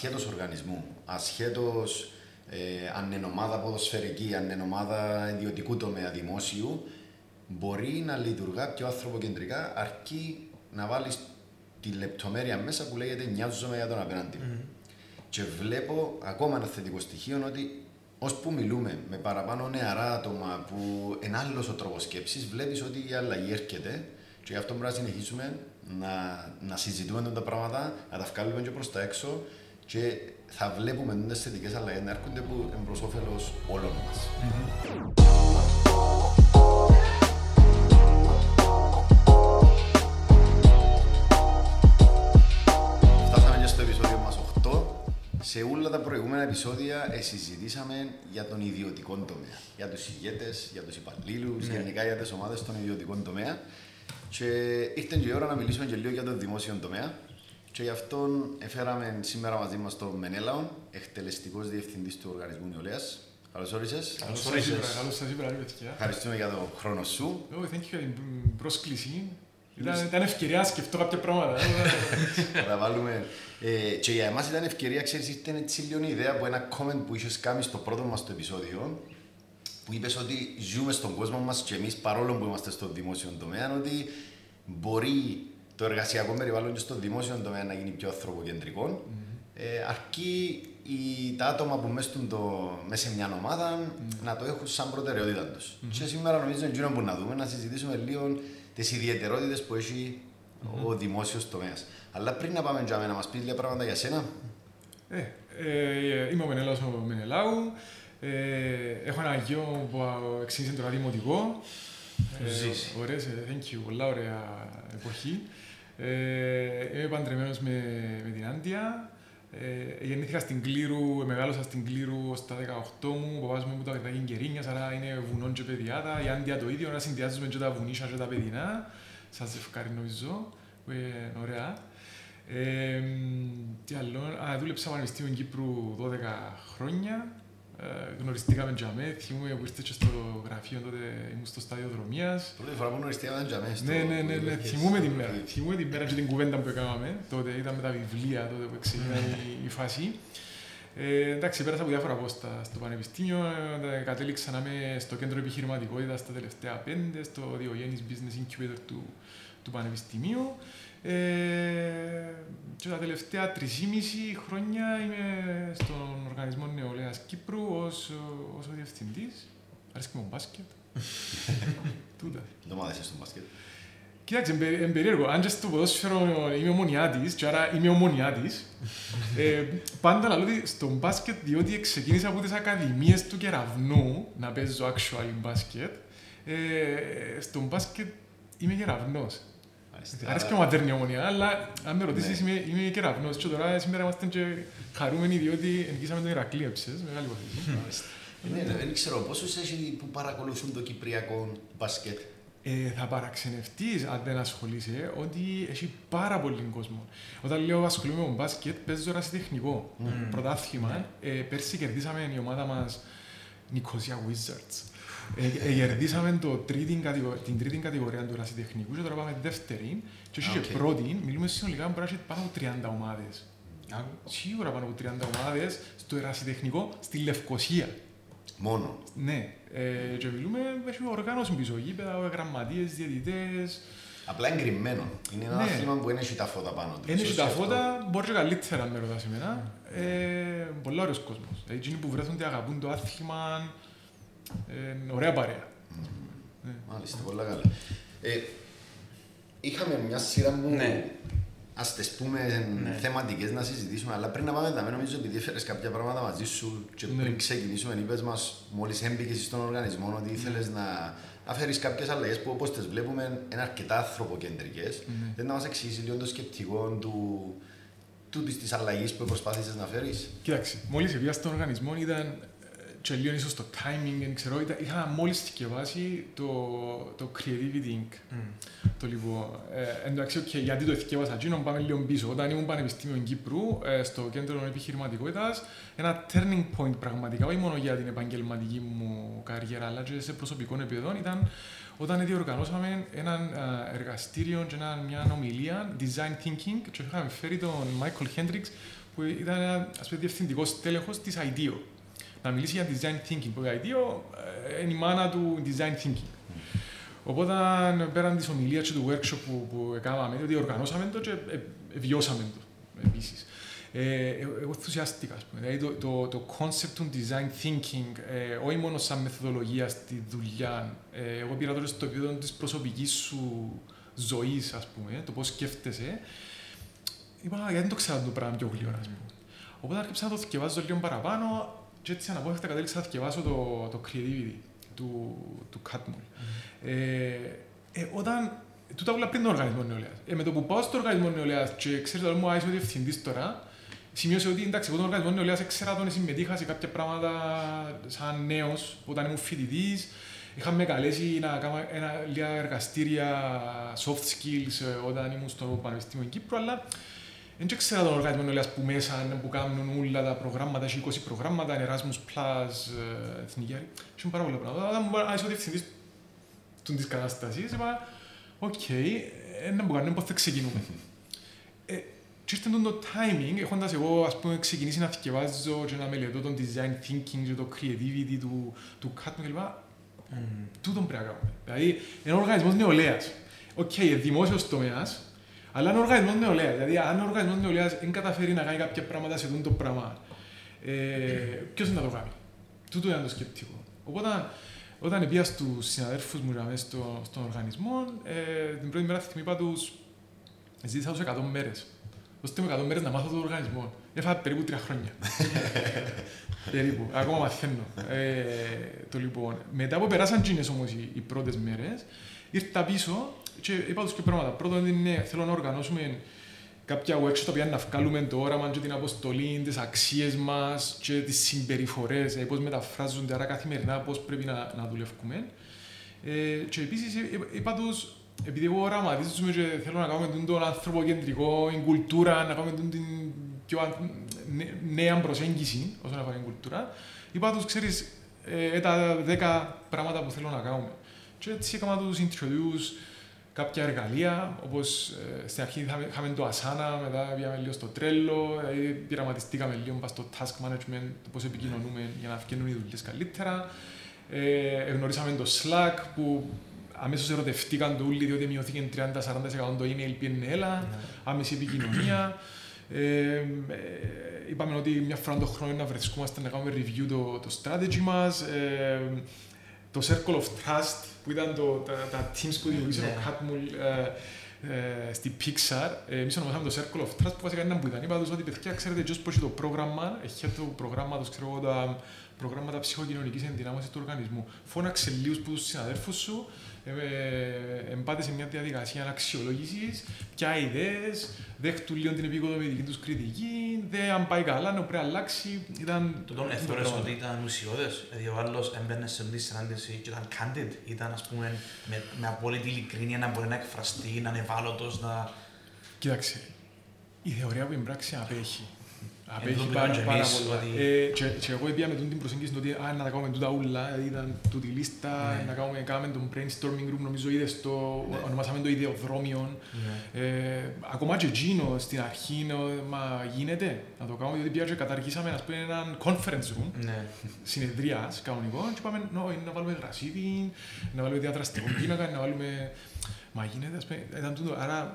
ασχέτως οργανισμού, ασχέτως ε, αν είναι ομάδα ποδοσφαιρική, αν είναι ομάδα ιδιωτικού τομέα δημόσιου, μπορεί να λειτουργά πιο ανθρωποκεντρικά αρκεί να βάλεις τη λεπτομέρεια μέσα που λέγεται νοιάζομαι για τον απέναντι. Mm. Και βλέπω ακόμα ένα θετικό στοιχείο ότι ώσπου μιλούμε με παραπάνω νεαρά άτομα που είναι άλλος ο τρόπος σκέψης, βλέπεις ότι η αλλαγή έρχεται και γι' αυτό πρέπει να συνεχίσουμε να, να συζητούμε τα πράγματα, να τα βγάλουμε και προς τα έξω και θα βλέπουμε τι θετικέ αλλαγές να έρχονται που είναι προς όφελος όλων μας. Φτάσαμε και στο επεισόδιο μας 8. Σε όλα τα προηγούμενα επεισόδια ε, συζητήσαμε για τον ιδιωτικό τομέα. Για τους ηγέτες, για τους υπαλλήλους, Ναι. γενικά για τις ομάδες στον ιδιωτικό τομέα. Και ήρθε και η ώρα να μιλήσουμε και λίγο για τον δημόσιο τομέα. Και γι' αυτό έφεραμε σήμερα μαζί μας τον Μενέλαον, εκτελεστικός διευθυντής του Οργανισμού Νεολαίας. Καλώς όρισες. Καλώς σας είπα, καλώς σας είπα, ρε παιδιά. Ευχαριστούμε για τον χρόνο σου. Oh, thank you για την πρόσκληση. Ήταν, ήταν ευκαιρία να σκεφτώ κάποια πράγματα. Θα τα βάλουμε. Ε, και για εμάς ήταν ευκαιρία, ξέρεις, ήταν έτσι λίγο η ιδέα από ένα comment που είχες κάνει στο πρώτο μας το επεισόδιο, που είπες ότι ζούμε στον κόσμο μας και εμείς παρόλο που είμαστε στο δημόσιο τομέα, ότι μπορεί το εργασιακό περιβάλλον και στο δημόσιο τομέα να γίνει πιο ανθρωποκεντρικό, ε, αρκεί οι, τα άτομα που μέσα, στον το, μέσα σε μια ομάδα να το έχουν σαν προτεραιότητα τους. Και σήμερα νομίζω είναι εκείνο που να δούμε, να συζητήσουμε λίγο τις ιδιαιτερότητες που έχει ο δημόσιος τομέας. Αλλά πριν να πάμε για να μας πεις λίγα πράγματα για σένα. Ε, ε, είμαι ο Μενέλαος ο Μενελάου. Ε, έχω ένα γιο που εξήγησε τώρα δημοτικό. Ε, Ζήσει. Ωραίες, ε, thank you, πολλά ωραία εποχή. Ε, είμαι παντρεμένος με, με την Άντια. Ε, γεννήθηκα στην Κλήρου, μεγάλωσα στην Κλήρου στα 18 μου, ο παπάς μου που τα κρατάει Κερίνιας, άρα είναι βουνόν και παιδιάτα. Η Άντια το ίδιο, να συνδυάζουμε και τα βουνίσια και τα παιδινά. Σας ευχαριστώ νομίζω, που είναι ωραία. Ε, τι άλλο, α, δούλεψα Πανεπιστήμιο Κύπρου 12 χρόνια. Ε, γνωριστήκαμε για με, θυμούμαι που ήρθε και στο γραφείο τότε, ήμουν στο στάδιο δρομίας. Πρώτη φορά που γνωριστήκαμε για μέσα. Ναι, ναι, ναι, ναι, θυμούμαι την μέρα. Θυμούμαι την μέρα και την κουβέντα που έκαναμε. Τότε ήταν με τα βιβλία, τότε που ξεκίνησε η, η φάση. Ε, εντάξει, πέρασα από διάφορα πόστα στο πανεπιστήμιο. Ε, κατέληξα να είμαι στο κέντρο επιχειρηματικότητας τα τελευταία πέντε, στο Διογέννης Business Incubator του, του Πανεπιστημίου. Ε, και τα τελευταία 3,5 χρόνια είμαι στον Οργανισμό Νεολαίας Κύπρου ως, ως ο διευθυντής. Αρέσκει μου μπάσκετ. Τούτα. Το μάθησες στο μπάσκετ. Κοίταξε, είναι περί- είναι περίεργο. Αν και στο ποδόσφαιρο είμαι ομονιάτης, και άρα είμαι ομονιάτης, ε, πάντα λέω ότι στο μπάσκετ, διότι ξεκίνησα από τις ακαδημίες του Κεραυνού να παίζω actual μπάσκετ, ε, στο μπάσκετ είμαι κεραυνός. Μάλιστα. Αρέσκει και μου ματέρνη ομονία, αλλά αν με ρωτήσεις Ναι. είμαι, είμαι κεραυνός και τώρα σήμερα είμαστε και χαρούμενοι διότι ενικήσαμε τον Ηρακλή έψες, μεγάλη υποθέση. Μάλιστα. Ναι, ναι, δεν ξέρω πόσους έχει που παρακολουθούν το κυπριακό μπάσκετ. Ε, θα παραξενευτείς αν δεν ασχολείσαι ότι έχει πάρα πολύ κόσμο. Όταν λέω ασχολούμαι με μπάσκετ, παίζω ρασιτεχνικό πρωτάθλημα. Ε, πέρσι κερδίσαμε η ομάδα μας Nicosia Wizards. Ε, ε, κερδίσαμε το τρίτη, κατηγο- την τρίτη κατηγορία του ερασιτεχνικού και τώρα πάμε δεύτερη. Και όχι Οκ. και πρώτη, μιλούμε συνολικά μπορεί να έχει πάνω από 30 ομάδες. Σίγουρα πάνω από 30 ομάδες στο ερασιτεχνικό στη Λευκοσία. Μόνο. Ναι, ε, και μιλούμε, έχει οργάνωση πίσω, γήπεδα, γραμματείες, διαιτητές. Απλά εν κρυμμένο. Είναι ένα Ναι. άθλημα που δεν έχει τα φώτα πάνω του. Είναι και Ίσως τα γι' αυτό. φώτα, μπορεί και καλύτερα με ρωτάς εμένα. Ε, πολλά ωραίος κόσμος. Ε, Εκείνοι που βρέθονται αγαπούν το άθλημα, ε, ωραία παρέα. Ναι. Μάλιστα, πολύ καλά. Ε, είχαμε μια σειρά μου Ναι. ας τις πούμε Ναι. θεματικές να συζητήσουμε, αλλά πριν να πάμε τα νομίζω επειδή έφερες κάποια πράγματα μαζί σου και Ναι. πριν ξεκινήσουμε είπες μας μόλις έμπηκες στον οργανισμό ότι ήθελες να, να φέρεις κάποιες αλλαγές που όπως τις βλέπουμε είναι αρκετά ανθρωποκεντρικές. Ναι. Δεν να μας εξηγήσεις λίγο το σκεπτικό του, του της αλλαγής που προσπάθησες να φέρεις; Κοίταξε, μόλις πήγα στον οργανισμό ήταν ε, και λίγο ίσως το timing, δεν ξέρω, ήταν, είχα μόλις θκιεβάσει το, το Creativity Inc. Το λοιπόν, ε, εντάξει, οκ, γιατί το εθκιέβασα εκείνο, πάμε λίγο πίσω. Όταν ήμουν Πανεπιστήμιο Κύπρου, ε, στο κέντρο επιχειρηματικότητας, ένα turning point πραγματικά, όχι μόνο για την επαγγελματική μου καριέρα, αλλά και σε προσωπικό επίπεδο, ήταν όταν διοργανώσαμε ένα ε, εργαστήριο και ένα, μια ομιλία, design thinking, και είχαμε φέρει τον Michael Hendrix, που που ήταν ένα ας πούμε, διευθυντικός τέλεχος της IDEO. Να μιλήσει για design thinking, που η IDEO ε, είναι η μάνα του design thinking. Οπότε πέραν της ομιλίας και του workshop που, που έκαναμε, ότι οργανώσαμε το και ε, ε, βιώσαμε το επίσης. Ε, εγώ ενθουσιάστηκα, ας πούμε. Δηλαδή το, το, το concept του design thinking, ε, όχι μόνο σαν μεθοδολογία στη δουλειά, ε, εγώ πήρα τώρα στο επίπεδο της προσωπικής σου ζωής, ας πούμε, το πώς σκέφτεσαι, είπα, γιατί δεν το ξέρω το πράγμα πιο γλυόρα, ας πούμε. Οπότε άρχισα να το θυκευάζω λίγο παραπάνω και έτσι αναπόφευκτα κατέληξα να θυκευάσω το, το creativity του, του Catmull. Mm. Ε, ε, όταν τούτα όλα πριν τον οργανισμό νεολαίας. Ε, με το που πάω στο οργανισμό νεολαίας και ξέρετε ότι μου άρεσε ο διευθυντή τώρα, σημείωσε ότι εντάξει, εγώ τον οργανισμό νεολαίας ήξερα τον συμμετείχα σε κάποια πράγματα σαν νέος, όταν ήμουν φοιτητής. Είχαμε καλέσει να κάνω ένα, λίγα εργαστήρια soft skills ε, όταν ήμουν στο Πανεπιστήμιο Κύπρου, αλλά δεν ξέρω τον οργανισμό νεολαία που μέσα που κάνουν όλα τα προγράμματα, έχει 20 προγράμματα, Erasmus Plus, ε, εθνική. Έχουν πάρα πολλά πράγματα. Όταν μου άρεσε ο διευθυντής της κατάστασης, είπα, οκ, ένα που κάνουμε, πώς θα ξεκινούμε. ε, και ήρθε το timing, έχοντας εγώ ας πούμε, ξεκινήσει να θκιεβάζω και να μελετώ τον design thinking και το creativity του, του Catmull κλπ. Mm. Τούτον πρέπει να κάνουμε. Δηλαδή, είναι ο οργανισμός νεολαίας. OK, okay, δημόσιος τομέας, αλλά είναι ο οργανισμός νεολαίας. Δηλαδή, αν ο οργανισμός νεολαίας δεν καταφέρει να κάνει κάποια πράγματα σε αυτό το πράγμα, ε, ποιος είναι να το κάνει; Τούτο είναι το σκεπτικό. Οπότε, όταν πήγα στους συναδέλφους μου στο, στον οργανισμό, ε, την πρώτη μέρα θυμή είπα τους, ζήτησα τους 100 μέρες. Δώστε μου 100 μέρες να μάθω τον οργανισμό. Έφαγα περίπου τρία χρόνια. περίπου, ακόμα μαθαίνω. Ε, το λοιπόν, μετά που περάσαν τσίνες όμως οι, οι πρώτες μέρες, ήρθα πίσω και είπα τους και πράγματα. Πρώτον είναι, θέλω να οργανώσουμε κάποια workshop τα οποία να βγάλουμε το όραμα και την αποστολή, τις αξίες μας και τις συμπεριφορές, ε, πώς μεταφράζονται άρα καθημερινά, πώς πρέπει να, να δουλεύουμε. Ε, και επίσης ε, ε, είπα τους, επειδή εγώ οραματίζομαι και θέλω να κάνουμε τον ανθρωποκεντρικό, την κουλτούρα, να κάνουμε την πιο νέα προσέγγιση όσον αφορά την κουλτούρα, είπα τους, ξέρεις, ε, τα δέκα πράγματα που θέλω να κάνουμε. Και έτσι έκανα τους introduce κάποια εργαλεία, όπως ε, στην αρχή είχαμε το Asana, μετά πήγαμε λίγο στο Trello, δηλαδή πειραματιστήκαμε λίγο στο task management, το πώς επικοινωνούμε για να βγαίνουν οι δουλειές καλύτερα. Ε, γνωρίσαμε το Slack που αμέσως ερωτευτήκαν το όλοι διότι μειωθηκε 30-40% το email PNL, άμεση επικοινωνία. Ε, ε, είπαμε ότι μια φορά το χρόνο να βρισκόμαστε να κάνουμε review το, το strategy μας. Ε, το Circle of Trust που ήταν το, τα, τα teams που δημιουργήσε ο Catmull ε, ε, στη Pixar. Ε, εμείς ονομάσαμε το Circle of Trust που βασικά ήταν που ήταν. Είπα τους ότι παιδιά ξέρετε ποιος πώς το πρόγραμμα, έχει το προγράμμα, ξέρω εγώ, τα προγράμματα ψυχοκοινωνικής ενδυνάμωσης του οργανισμού. Φώναξε λίγους που τους συναδέρφους σου ε, εμπάτε σε μια διαδικασία αξιολόγηση, ποια ιδέες, δέχτου λίγο την επικοδομητική τους κριτική, δεν αν πάει καλά, να πρέπει να αλλάξει. Ήταν. Το τον εθώρε ότι ήταν ουσιώδες. Δηλαδή ο άλλο έμπαινε σε μια συνάντηση και ήταν candid, ήταν ας πούμε με, με απόλυτη ειλικρίνεια να μπορεί να εκφραστεί, να είναι ευάλωτος, να. Κοίταξε, η θεωρία που η πράξη απέχει. Απέχει πάρα, πάρα πολλά. Ε, και, και εγώ έπια με την προσέγγιση ότι α, να τα κάνουμε τούτα ούλα, δηλαδή ήταν τούτη λίστα, ναι. να κάνουμε, κάνουμε τον brainstorming room, νομίζω είδες το, ναι. ονομάσαμε το ιδεοδρόμιο. Ναι. Ε, ακόμα και εκείνο στην αρχή, μα γίνεται να το κάνουμε, διότι πια και καταργήσαμε ας πούμε, έναν conference room, ναι. συνεδρίας κανονικό και είπαμε να βάλουμε γρασίδι, να βάλουμε διαδραστικό πίνακα, να βάλουμε... Μα γίνεται, ας πούμε, ήταν τούτο, άρα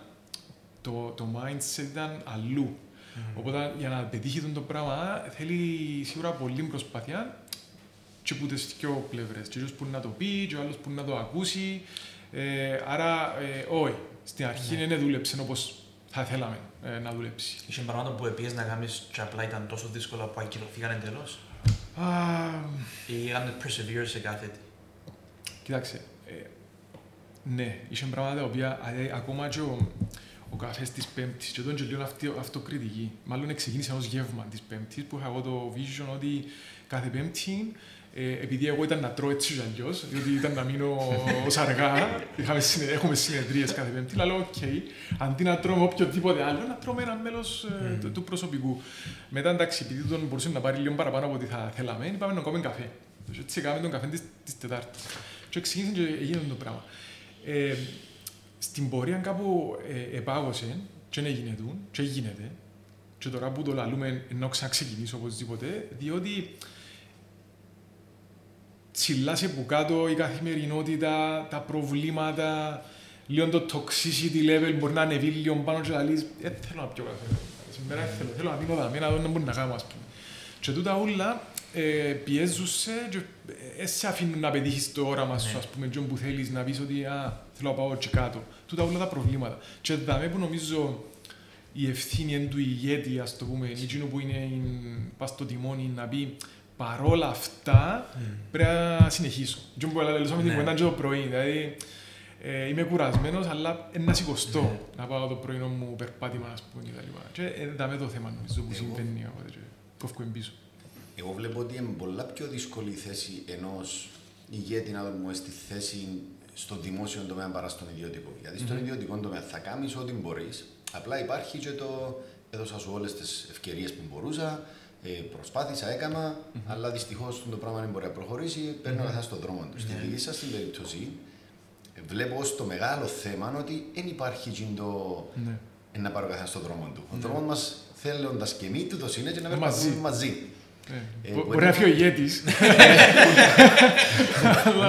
το, το mindset ήταν αλλού. Mm. Οπότε για να πετύχει το πράγμα θέλει σίγουρα πολύ προσπάθεια και από τις δυο πλευρές. Και που να το πει, και ο άλλος που να το ακούσει. Ε, άρα, ε, όχι. Στην αρχή δεν ναι. δούλεψε όπως θα θέλαμε ε, να δουλέψει. Είχε πράγματα που επίσης να κάνεις και απλά ήταν τόσο δύσκολο που ακυρωθήκαν εντελώς; Ή αν perseverance σε κάθε τι; Κοιτάξτε, ε, ναι, είχε πράγματα τα οποία ακόμα και ο, ο καφέ της Πέμπτης. Και τον λίγο αυτή, αυτοκριτική. Μάλλον ξεκίνησε ως γεύμα της Πέμπτης που είχα εγώ το vision ότι κάθε Πέμπτη ε, επειδή εγώ ήταν να τρώω έτσι κι αλλιώς, διότι ήταν να μείνω ως αργά, είχαμε, έχουμε συνεδρίες κάθε Πέμπτη, αλλά λέω: OK, αντί να τρώω με οποιοδήποτε άλλο, να τρώω με ένα μέλος ε, του, του, προσωπικού. Μετά, εντάξει, επειδή τον μπορούσε να πάρει λίγο παραπάνω από ό,τι θα θέλαμε, είπαμε να κόμε καφέ. Έτσι, έκαμε τον καφέ της Τετάρτης. Και ξεκίνησε και έγινε το πράγμα. Ε, στην πορεία κάπου ε, επάγωσε και έγινε του, και γίνεται. και τώρα που το λαλούμε να ξαναξεκινήσω οπωσδήποτε, διότι τσιλάσει από κάτω η καθημερινότητα, τα προβλήματα, λίγο το toxicity level μπορεί να ανεβεί λίγο πάνω και να λύσει. Δεν θέλω να πιω καφέ. Σήμερα δεν θέλω, θέλω να μείνω εδώ, να δω να μπορεί να κάνω, ας πούμε. Και τούτα όλα ε, πιέζουν σε και ε, σε αφήνουν να πετύχεις το όραμα σου, Ναι. ας πούμε, και που θέλεις να πεις ότι α, θέλω να πάω εκεί κάτω. Τούτα όλα τα προβλήματα. Και δάμε που νομίζω η ευθύνη είναι του ηγέτη, ας το πούμε, εκείνο που είναι in- πας στο τιμόνι να πει παρόλα αυτά πρέπει να συνεχίσω. Και που λαλούσαμε την Ναι. κουβέντα και το πρωί, δηλαδή ε, είμαι κουρασμένος, αλλά είναι να σηκωστώ Ναι. να πάω το πρωινό μου περπάτημα, ας πούμε, και τα λοιπά. Και ε, δάμε το θέμα, νομίζω, που Εγώ- συμβαίνει, οπότε και κόφκω πίσω. Εγώ βλέπω ότι είναι πολλά πιο δύσκολη η θέση ενός ηγέτη να δούμε στη θέση στο δημόσιο τομέα παρά στον ιδιωτικό. Γιατί στον ιδιωτικό τομέα θα κάνεις ό,τι μπορείς. Απλά υπάρχει και το έδωσα σου όλες τις ευκαιρίες που μπορούσα, ε, προσπάθησα, έκανα, αλλά δυστυχώς το πράγμα δεν μπορεί να προχωρήσει. Παίρνω καθένα στον δρόμο του. Στη Ναι. δική σας την περίπτωση, ε, βλέπω ως το μεγάλο θέμα ότι δεν υπάρχει εκείνο το Ναι. ε, να πάρω καθένα στον δρόμο του. Ο δρόμος μας θέλοντας και εμείς του είναι και να Μαζί. περπατούμε μαζί. Ε, Ε, μπο- μπορεί Μπορεί να να- φύγει ο ηγέτης.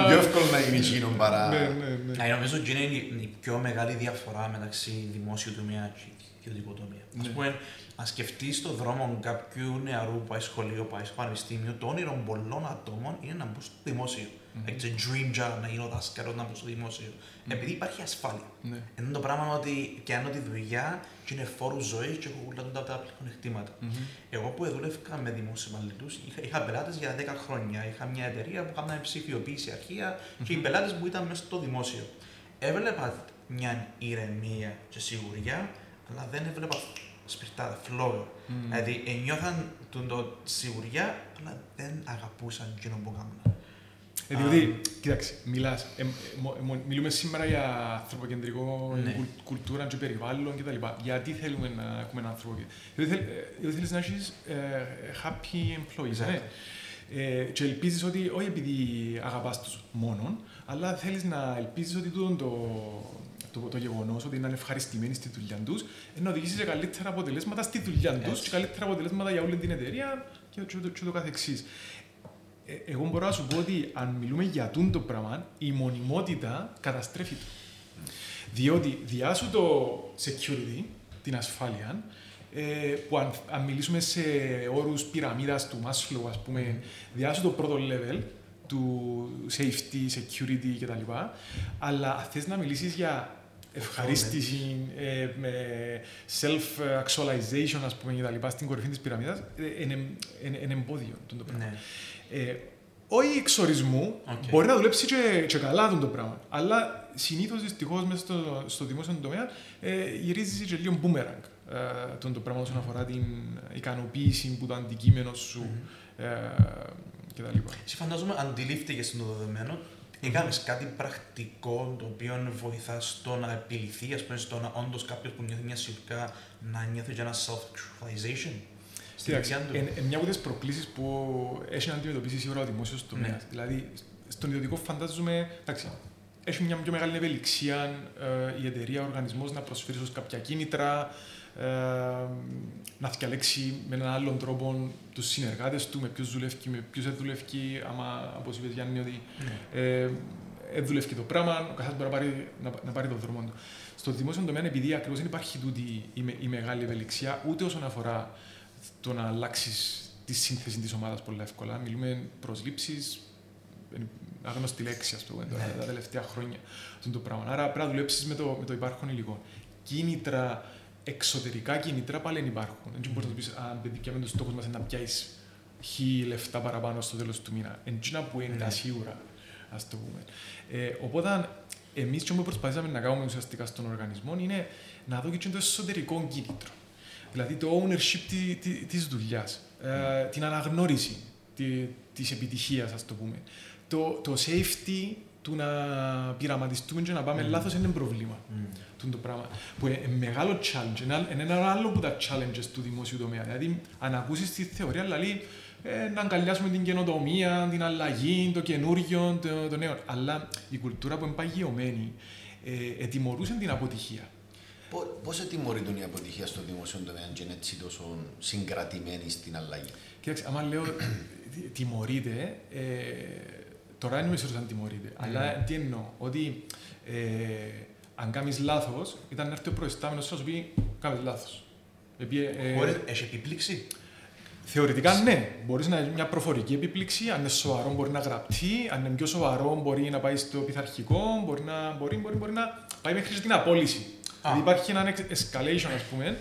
Πιο εύκολο να γίνει εκείνο παρά. Ναι, ναι, ναι. Ναι, νομίζω ότι είναι η- η πιο μεγάλη διαφορά μεταξύ δημόσιου τομέα και ιδιωτικού τομέα. Ναι. Ας πούμε, να σκεφτείς το δρόμο κάποιου νεαρού που πάει σχολείο, πάει στο πανεπιστήμιο, το όνειρο πολλών ατόμων είναι να μπουν στο δημόσιο. Like, it's a dream job να γίνω δάσκαλο, να μπω στο δημόσιο. Επειδή υπάρχει ασφάλεια. Ναι. Ενώ το πράγμα είναι ότι κάνω τη δουλειά και είναι φόρους ζωής και έχω όλα τα τα πλεονεκτήματα. Μμμ. Εγώ που δούλευα με δημόσιους υπαλλήλου, είχα, είχα πελάτες για 10 χρόνια. Είχα μια εταιρεία που έκανα ψηφιοποίηση αρχεία και οι πελάτες που ήταν μέσα στο δημόσιο. Έβλεπα μια ηρεμία και σιγουριά, αλλά δεν έβλεπα σπιρτάδα, φλόγα. Μμμ. Δηλαδή, νιώθαν τον το σιγουριά, αλλά δεν αγαπούσαν εκείνο που έκαναν. Ε, διότι, κοίταξε, μιλάς, ε, ε, μο- μο- μιλούμε σήμερα για ανθρωποκεντρικό Ναι. κουλ- κουλτούρα και περιβάλλον κτλ. Γιατί θέλουμε να έχουμε ένα άνθρωπο. Διότι, θέλ- ε, διότι θέλεις να έχεις ε, happy employees, ναι. Ε, και ελπίζεις ότι, όχι επειδή αγαπάς τους μόνον, αλλά θέλεις να ελπίζεις ότι τούτο το, το, το γεγονός ότι είναι ευχαριστημένοι στη δουλειά τους ε, να οδηγήσεις σε καλύτερα αποτελέσματα στη δουλειά τους Έτσι. και καλύτερα αποτελέσματα για όλη την εταιρεία και, και, και, και το καθεξής. Ε, εγώ μπορώ να σου πω ότι αν μιλούμε για τούν το πράγμα, η μονιμότητα καταστρέφει το. Διότι διάσου το security, την ασφάλεια, ε, που αν, αν μιλήσουμε σε όρους πυραμίδας του Maslow, ας πούμε, διά σου το πρώτο level του safety, security κτλ. Αλλά αν θες να μιλήσεις για ευχαρίστηση, ε, με self-actualization, ας πούμε, κτλ. στην κορυφή της πυραμίδας, ε, είναι, είναι, είναι εμπόδιο το πράγμα. Ναι. Ε, όχι εξ ορισμού, Οκ. μπορεί να δουλέψει και, και καλά τον το πράγμα. Αλλά συνήθως δυστυχώς μέσα στο, στο δημόσιο τομέα ε, γυρίζεις και λίγο boomerang ε, τον το πράγμα όσον αφορά την ικανοποίηση που το αντικείμενο σου ε, κτλ. Εσύ φαντάζομαι αντιλήφθηκες το δεδομένο, έκανες κάτι πρακτικό το οποίο βοηθά στο να επιληθεί, ας πούμε, στο να όντως κάποιος που νιώθει μια σιγουριά να νιώθει και ένα self-actualization; Στη Κοίταξε, δουλειά του. εν, εν μια από τις προκλήσεις που έχει να αντιμετωπίσει σίγουρα ο δημόσιος τομέας. Ναι. Δηλαδή, στον ιδιωτικό φαντάζομαι, εντάξει, έχει μια πιο μεγάλη ευελιξία ε, η εταιρεία, ο οργανισμός να προσφέρει ίσως κάποια κίνητρα, ε, να διαλέξει με έναν άλλον τρόπο τους συνεργάτες του, με ποιους δουλεύει, με ποιους δεν δουλεύει. Άμα, όπως είπες Γιάννη, ότι Ναι. ε, δεν δουλεύει το πράγμα, ο καθένας μπορεί να πάρει, να, να πάρει τον δρόμο του. Στο δημόσιο τομέα, επειδή ακριβώς δεν υπάρχει τούτη η, με- η μεγάλη ευελιξία, ούτε όσον αφορά το να αλλάξεις τη σύνθεση της ομάδας πολύ εύκολα. Μιλούμε προσλήψει, άγνωστη λέξη, ας πούμε, τώρα, Ναι. τα τελευταία χρόνια. Αυτό το πράγμα. Άρα πρέπει να δουλέψεις με το, με το υπάρχον υλικό. Κίνητρα, εξωτερικά κίνητρα πάλι δεν υπάρχουν. Δεν μπορείς να του πεις, αν παιδί, πιάμε του στόχου μας να πιάσεις χι λεφτά παραπάνω στο τέλος του μήνα. Εντζίνα που είναι Ναι. τα σίγουρα, ας το πούμε. Ε, οπότε, εμείς τι προσπαθήσαμε να κάνουμε ουσιαστικά στον οργανισμό είναι να δω και το εσωτερικό κίνητρο. Δηλαδή το ownership τη, τη, της δουλειάς, ε, την αναγνώριση τη, της επιτυχίας, ας το πούμε. Το, το safety του να πειραματιστούμε και να πάμε Μμμ. λάθος είναι πρόβλημα. Μμ. τούτο το πράγμα. Που είναι μεγάλο challenge, είναι, είναι ένα άλλο από τα challenges του δημόσιου τομέα. Δηλαδή, αν ακούσεις τη θεωρία, δηλαδή, ε, να αγκαλιάσουμε την καινοτομία, την αλλαγή, το καινούριο, το, το νέο. Αλλά η κουλτούρα που είναι παγιωμένη ε, ετιμωρούσε την αποτυχία. Πώ τιμωρείται η αποτυχία στο δημόσιο τομέα και είναι έτσι τόσο συγκρατημένη στην αλλαγή; Κοίταξε, άμα λέω τι- τιμωρείται, ε, τώρα δεν είμαι σίγουρος αν τιμωρείται. Αλλά τι εννοώ, ότι ε, αν κάνεις λάθος, ήταν να έρθει ο προϊστάμενος να σου πει κάνεις λάθος. Επί, ε, Χωρίς, έχει επίπληξη; Θεωρητικά ναι, μπορείς να είναι μια προφορική επίπληξη, αν είναι σοβαρό μπορεί να γραπτεί, αν είναι πιο σοβαρό μπορεί να πάει στο πειθαρχικό, μπορεί να, μπορεί, μπορεί, μπορεί να πάει μέχρι την απόλυση. Α. Δηλαδή υπάρχει ένα escalation, ας πούμε,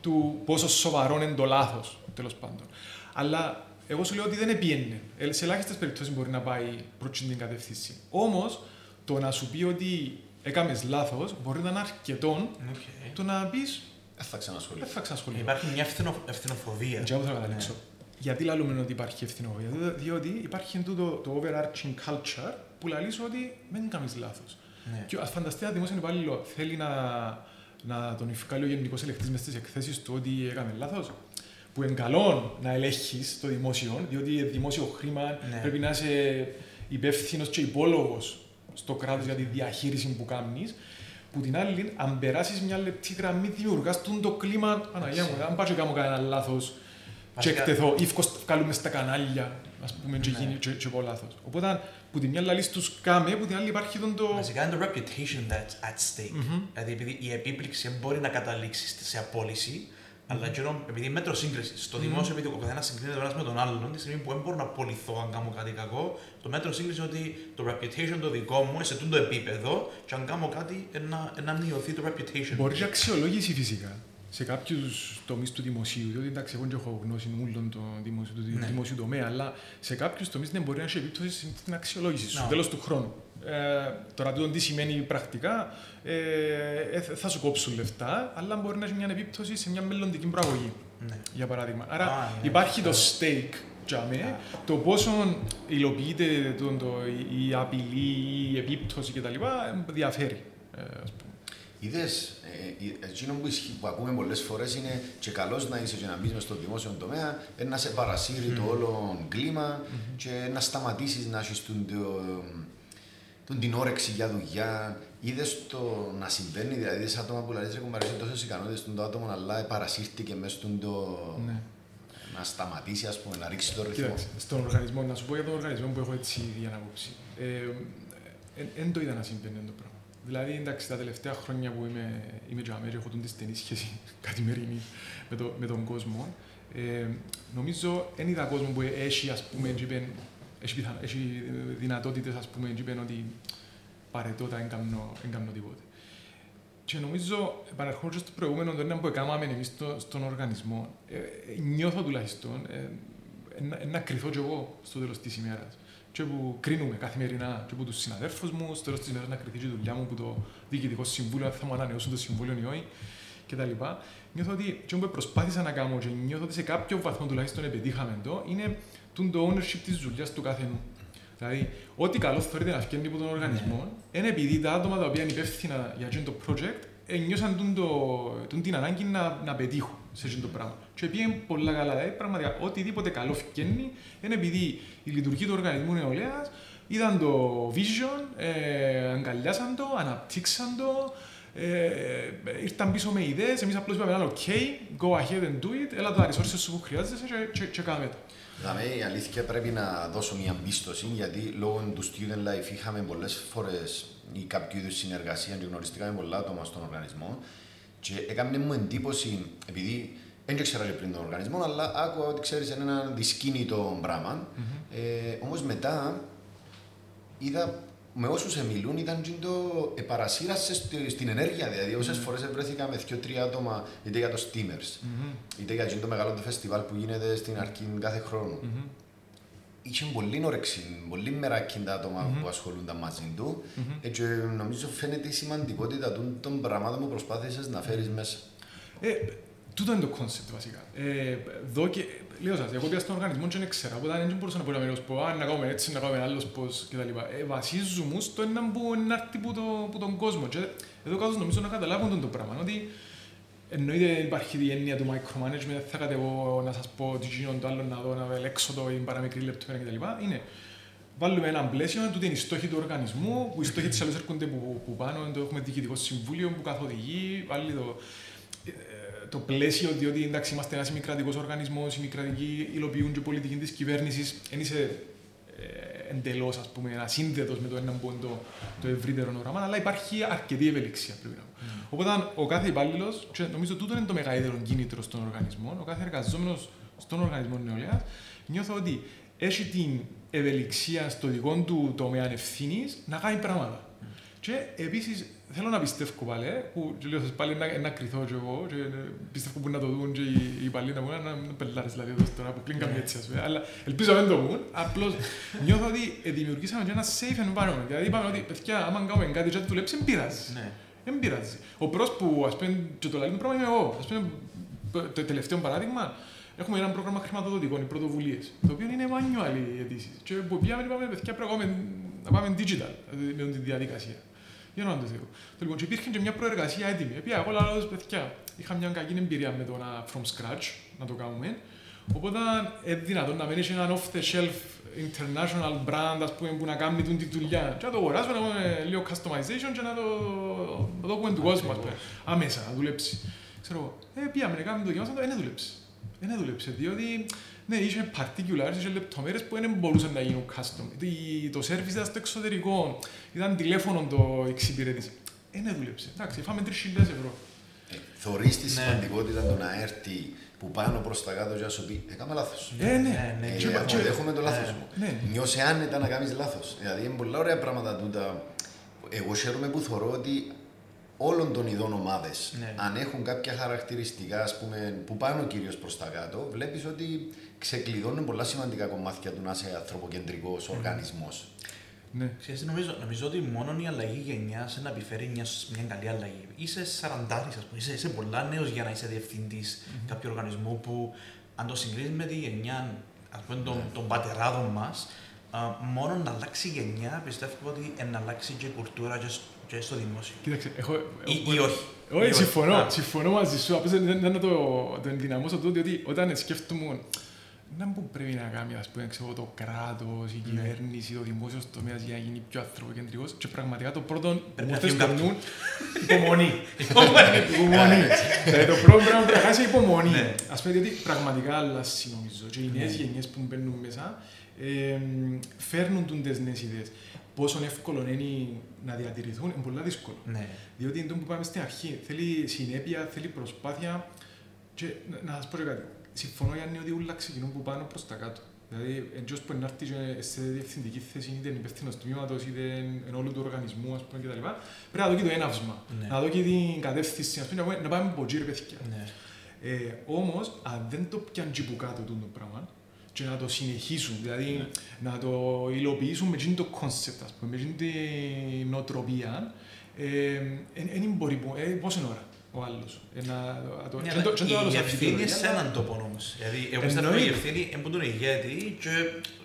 του πόσο σοβαρό είναι το λάθος, τέλος πάντων. Αλλά εγώ σου λέω ότι δεν επίενε. Ε, Σε ελάχιστες περιπτώσεις μπορεί να πάει προς την κατεύθυνση. Όμως, το να σου πει ότι έκαμες λάθος μπορεί να είναι αρκετό Οκ. το να πεις Δεν θα δεν ξανασχοληθώ. θα ξανασχοληθώ. Υπάρχει μια ευθυνο, ευθυνοφοβία. Και εγώ θέλω να καταλήξω. Γιατί λέμε ότι υπάρχει ευθυνοφοβία. Διότι- Διότι υπάρχει τούτο το overarching culture που λέει ότι δεν κάνεις λάθος. Ναι. Και ας φανταστεί ένα δημόσιο υπάλληλο θέλει να, να τον ευκάλει ο γενικός ελεκτής μες στις εκθέσεις του ότι έκαμε λάθος. Που είναι καλό να ελέγχεις το δημόσιο, διότι δημόσιο χρήμα Ναι. πρέπει να είσαι υπεύθυνος και υπόλογος στο κράτος για τη διαχείριση που κάνεις. Που την άλλη, αν περάσεις μια λεπτή γραμμή, δημιουργάς το κλίμα. Παναγία μου, αν πάω και κάνω κανένα λάθος, και Βασικά- εκτεθώ, ή βγάλουμε στα κανάλια, ας πούμε, και Ναι. γίνει και, και πω λάθος. Οπότε, που τη μια λαλή τους κάμε, που την άλλη υπάρχει τον το. Βασικά είναι το reputation that's at stake. Μμμ. Δηλαδή, επειδή η επίπληξη δεν μπορεί να καταλήξει στη- σε απόλυση, αλλά και ενώ, επειδή είναι μέτρο σύγκριση. Στο Μμμ. δημόσιο, επειδή ο καθένας συγκρίνεται ο ένας με τον άλλον, τη στιγμή που δεν μπορώ να απολυθώ αν κάνω κάτι κακό, το μέτρο σύγκριση είναι ότι το reputation το δικό μου είναι σε τούτο επίπεδο, και αν κάνω κάτι, να, να μειωθεί το reputation. Μπορεί και αξιολόγηση φυσικά σε κάποιους τομείς του δημοσίου, διότι εντάξει, εγώ δεν έχω γνώση όλων των δημοσίου, του Ναι. δημοσίου τομέα, αλλά σε κάποιους τομείς δεν μπορεί να έχει επίπτωση στην αξιολόγηση σου, Ναι. τέλος του χρόνου. Ε, τώρα, τούτο τι σημαίνει πρακτικά, ε, ε, θα σου κόψουν λεφτά, αλλά μπορεί να έχει μια επίπτωση σε μια μελλοντική προαγωγή, Ναι. για παράδειγμα. Άρα Α, ναι. υπάρχει το Α. stake για μέ, Α. το πόσο υλοποιείται το, το, η απειλή, η επίπτωση κτλ. διαφέρει. Ε, ας πούμε. Είδες, ε, εκείνο που, ισχύει, που ακούμε πολλές φορές είναι και καλός να είσαι και να μπεις μες στο δημόσιο τομέα, ε, να σε παρασύρει το όλο κλίμα και να σταματήσεις να έχεις τον, το- τον, την όρεξη για δουλειά. Είδες το να συμβαίνει, δηλαδή σε άτομα που λέει ρε κουμπαρίσουν τόσες ικανότητες το άτομο, αλλά παρασύρθηκε μέσα στον το. Ναι. να σταματήσει, ας πούμε, να ρίξει το ρυθμό. Κοίταξε, στον οργανισμό, να σου πω για τον οργανισμό που έχω έτσι ήδη ανάποψη. Δεν το είδα να συμβαίνει το πράγμα. Δηλαδή, εντάξει, τα τελευταία χρόνια που είμαι, είμαι και αμέρι, έχω την στενή σχέση καθημερινή με, το, με τον κόσμο. Ε, νομίζω, δεν είδα κόσμο που έχει, ας πούμε, και είπεν, έχει, πιθαν, έχει δυνατότητες, ας πούμε, και είπεν ότι παρετώτα, δεν κάνω, δεν κάνω τίποτε. Και νομίζω, επαναρχόμαστε στο προηγούμενο, το ένα που έκαναμε εμείς στο, στον οργανισμό, ε, ε, νιώθω τουλάχιστον, ε, ε, να, να κρυθώ κι εγώ στο τέλος της ημέρας. Και που κρίνουμε καθημερινά και από τους συναδέλφους μου, στο τέλος της ημέρας να κρυθεί και η δουλειά μου που το διοικητικό συμβούλιο, αν θα μου ανανεώσουν το συμβούλιο ή όχι, κτλ. Νιώθω ότι και που προσπάθησα να κάνω και νιώθω ότι σε κάποιο βαθμό τουλάχιστον επιτύχαμε το, είναι τούν το ownership της δουλειάς του καθενού. Δηλαδή, ό,τι καλό θεωρείται να βγαίνει από τον οργανισμό, είναι επειδή τα άτομα τα οποία είναι υπεύθυνα για αυτό το project, ε, νιώσαν τούν το, τούν την ανάγκη να, να πετύχουν σε αυτό το πράγμα. Και πήγαινε πολλά καλά. Δηλαδή, πραγματικά, οτιδήποτε καλό βγαίνει, είναι επειδή η λειτουργία του οργανισμού νεολαία είδαν το vision, ε, αγκαλιάσαν το, αναπτύξαν το, ε, ήρθαν πίσω με ιδέες, εμείς απλώς είπαμε, OK, go ahead and do it, έλα τα resources σου που χρειάζεσαι και, και, και κάμε το. Δαμε, η αλήθεια πρέπει να δώσω μια εμπίστοση γιατί λόγω του student life είχαμε πολλές φορές ή κάποιο είδους συνεργασία και γνωριστήκαμε πολλά άτομα στον οργανισμό. Και έκανε μου εντύπωση, επειδή δεν ήξερα και πριν τον οργανισμό, αλλά άκουγα ότι ξέρεις είναι ένα δυσκίνητο πράγμα. Ε, Όμως μετά είδα με όσους μιλούν ήταν και το επαρασύρασες στη- στην ενέργεια. Δηλαδή, όσες φορές βρέθηκα με δύο-τρία άτομα είτε για το Steamers, είτε για εκείνο το μεγάλο το φεστιβάλ που γίνεται στην αρχή κάθε χρόνο. Μμμ. Είχε πολύ όρεξη, πολύ μεράκι τα άτομα που ασχολούνταν μαζί του. Μμμ. Ε, και νομίζω φαίνεται η σημαντικότητα των, των πραγμάτων που προσπάθησες να φέρεις μέσα. Ε, τούτο είναι το concept βασικά. Ε, δω και, λέω σας, εγώ πήγα στον οργανισμό και δεν ξέρω, οπότε δεν μπορούσα να πω να μιλήσω πω, «Α, να κάνουμε έτσι, να κάνουμε άλλος πώς κτλ. Ε, βασίζουν στο ένα που είναι έρθει που, το, που τον κόσμο. Και εδώ κάτω νομίζω να καταλάβουν τον το πράγμα, ότι εννοείται υπάρχει η έννοια του micromanagement, δεν θα κάτε εγώ να σας πω τι γίνον το άλλο να δω, να ελέξω το, η παραμικρή λεπτομέρεια κτλ. Είναι βάλουμε ένα πλαίσιο, τούτε είναι οι στόχοι του οργανισμού, που οι στόχοι της άλλης έρχονται που, που πάνω, το έχουμε διοικητικό συμβούλιο που καθοδηγεί, πάλι το, ε, το πλαίσιο, διότι εντάξει, είμαστε ένας ημικρατικός οργανισμός, οι ημικρατικοί υλοποιούν και πολιτική της κυβέρνησης, δεν είσαι ε, εντελώς ασύνδετος με το έναν πόντο το ευρύτερο όραμα, αλλά υπάρχει αρκετή ευελιξία πρέπει να πω. Mm. Οπότε ο κάθε υπάλληλος, και νομίζω τούτο είναι το μεγαλύτερο κίνητρο στον οργανισμό, ο κάθε εργαζόμενος στον οργανισμό νεολαίας, νιώθω ότι έχει την ευελιξία στο δικό του τομέα ευθύνη να κάνει πράγματα. Mm. Και επίσης θέλω να πιστεύω πάλι, που λέω πάλι να, να κρυθώ και εγώ και πιστεύω που να το δουν και οι, οι υπαλλοί να μου να είναι πελάρες δηλαδή εδώ τώρα που κλείνει καμία έτσι ας πούμε, αλλά ελπίζω να δεν το πούν, απλώς νιώθω ότι δημιουργήσαμε και ένα safe environment, δηλαδή είπαμε ότι παιδιά άμα κάνουμε κάτι και θα δουλέψει, δεν πειράζει. Δεν πειράζει. Ο πρώτος που ας πούμε και το λέει πράγμα είμαι εγώ. Ας πούμε, το τελευταίο παράδειγμα, Έχουμε ένα πρόγραμμα χρηματοδοτικών, οι πρωτοβουλίες, το οποίο είναι manual οι αιτήσεις. Και που πήγαμε, είπαμε, παιδιά, πρέπει να πάμε digital με τη διαδικασία. Για να το θέλω. Λοιπόν, και υπήρχε και μια προεργασία έτοιμη. Επειδή εγώ λέω, παιδιά, είχα μια κακή εμπειρία με το να from scratch να το κάνουμε. Οπότε είναι δυνατόν να μένει ένα off the shelf international brand ας πούμε, που να κάνει την δουλειά. Και να το αγοράσουμε, να κάνουμε λίγο customization και να το, να το πούμε του κόσμου, αμέσα, να δουλέψει. Ξέρω, ε, πήγαμε να κάνουμε το δοκιμάσμα, δεν δουλέψει. Δεν δουλέψει, διότι ναι, είχε particulars, είχε λεπτομέρειες που δεν μπορούσαν να γίνουν custom. Το service ήταν στο εξωτερικό, ήταν τηλέφωνο το εξυπηρέτηση. Δεν δούλεψε. Εντάξει, φάμε 3.000 ευρώ. Ε, θωρείς τη ναι. σημαντικότητα του να έρθει που πάνω προς τα κάτω για να σου πει Έκαμε λάθος. Ε, ναι, ναι. ναι. Ε, αποδέχομαι το λάθος μου. Ναι. Νιώσε άνετα να κάνεις λάθος. Δηλαδή είναι πολλά ωραία πράγματα τούτα. Εγώ χαίρομαι που θεωρώ ότι όλων των ειδών ομάδες, ναι. αν έχουν κάποια χαρακτηριστικά ας πούμε, που πάνε κυρίω προς τα κάτω, βλέπεις ότι ξεκλειδώνουν πολλά σημαντικά κομμάτια του να είσαι ανθρωποκεντρικός mm. οργανισμός. Ναι. Ξέρετε, νομίζω, νομίζω ότι μόνο η αλλαγή γενιάς σε να επιφέρει μια, μια καλή αλλαγή. Είσαι 40, ας πούμε, είσαι, είσαι πολλά νέος για να είσαι διευθυντής mm-hmm. κάποιου οργανισμού που, αν το συγκρίνεις με τη γενιά ας πούμε, των, των πατεράδων μας, μόνο να αλλάξει η γενιά πιστεύω ότι να αλλάξει και η κουλτούρα και, και στο δημόσιο. Κοίταξε, έχω. Ή, ή όχι. Όχι, συμφωνώ, συμφωνώ μαζί σου. Απλώς δεν να το, το ενδυναμώσω το, διότι όταν σκέφτομαι να που πρέπει να κάνει ας πούμε, ξέρω, το κράτος, η ναι. κυβέρνηση, ο δημόσιο τομέα για να γίνει πιο ανθρωποκεντρικός. Και πραγματικά το πρώτο που μου θες νου, υπομονή. Υπομονή. Ε, το πρώτο πράγμα που πρέπει να υπομονή. Ναι. Α πούμε, διότι πραγματικά αλλάζει νομίζω. Και οι νέες ναι. γενιές που μπαίνουν μέσα φέρνουν τι νέες ιδέες. Πόσο εύκολο είναι να διατηρηθούν, είναι πολύ δύσκολο. Διότι είναι το που πάμε στην αρχή. Θέλει συνέπεια, θέλει προσπάθεια. Και να σας πω κάτι συμφωνώ Γιάννη ότι όλα ξεκινούν που πάνω προς τα κάτω. Δηλαδή, εντός που να έρθει σε διευθυντική θέση, είτε είναι υπεύθυνος τμήματος, είτε είναι όλου του οργανισμού, ας πούμε, κτλ. Πρέπει να δω και το έναυσμα, ναι. να δω και την κατεύθυνση, ας πούμε, να πάμε ποτζεί ρε παιδιά. Ναι. Ε, όμως, αν δεν το πιάνει που κάτω το πράγμα, και να το συνεχίσουν, δηλαδή ναι. να το υλοποιήσουν με το concept, ας πούμε, με την νοοτροπία, δεν ε, μπορεί, ε, πόση ώρα; Ο άλλο. Η ευθύνη σε έναν τόπο όμω. Δηλαδή, εγώ πιστεύω ότι η ευθύνη είναι τον ηγέτη και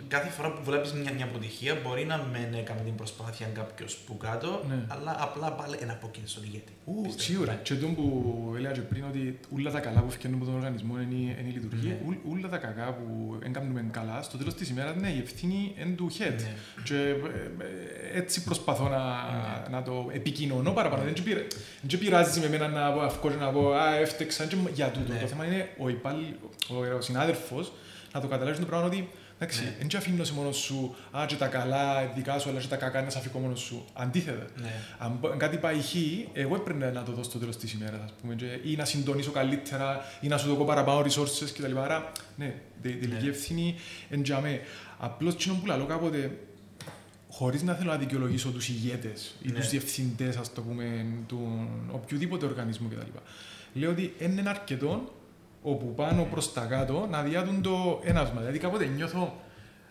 κάθε φορά που βλέπει μια, μια αποτυχία μπορεί να μην έκανε την προσπάθεια κάποιο που κάτω, ναι. αλλά απλά πάλι ένα από στον ηγέτη. Ου, σίγουρα. Και το που έλεγα και πριν ότι όλα τα καλά που φτιάχνουν από τον οργανισμό είναι, είναι η λειτουργία. Ναι. Όλα τα κακά που έκαναμε καλά, στο τέλο τη ημέρα ναι, η ευθύνη είναι του head. Ναι. Και ε, έτσι προσπαθώ να, ναι. να το επικοινωνώ παραπάνω. Δεν πειράζει με εμένα να πω να πω Α, έφτεξα. Για τούτο. Το θέμα είναι ο, υπάλληλ, ο συνάδελφος να το καταλάβεις το πράγμα ότι Εντάξει, δεν ναι. αφήνω μόνος σου, α, και τα καλά δικά σου, αλλά και τα κακά να σε αφήκω μόνος σου. Αντίθετα. Ναι. Αν, κάτι πάει χ, εγώ έπρεπε να το δώσω στο τέλος της ημέρας, ας πούμε, και, ή να συντονίσω καλύτερα, ή να σου δω παραπάνω resources κτλ. Άρα, ναι, τελική ναι. ευθύνη εντιαμέ. Απλώς τσινό που λέω κάποτε, χωρίς να θέλω να δικαιολογήσω τους ηγέτες ή ναι. τους διευθυντές, ας το πούμε, του οποιοδήποτε οργανισμού κτλ. Λέω ότι είναι αρκετό όπου πάνω προς τα κάτω να διάτουν το ένασμα. Δηλαδή κάποτε νιώθω,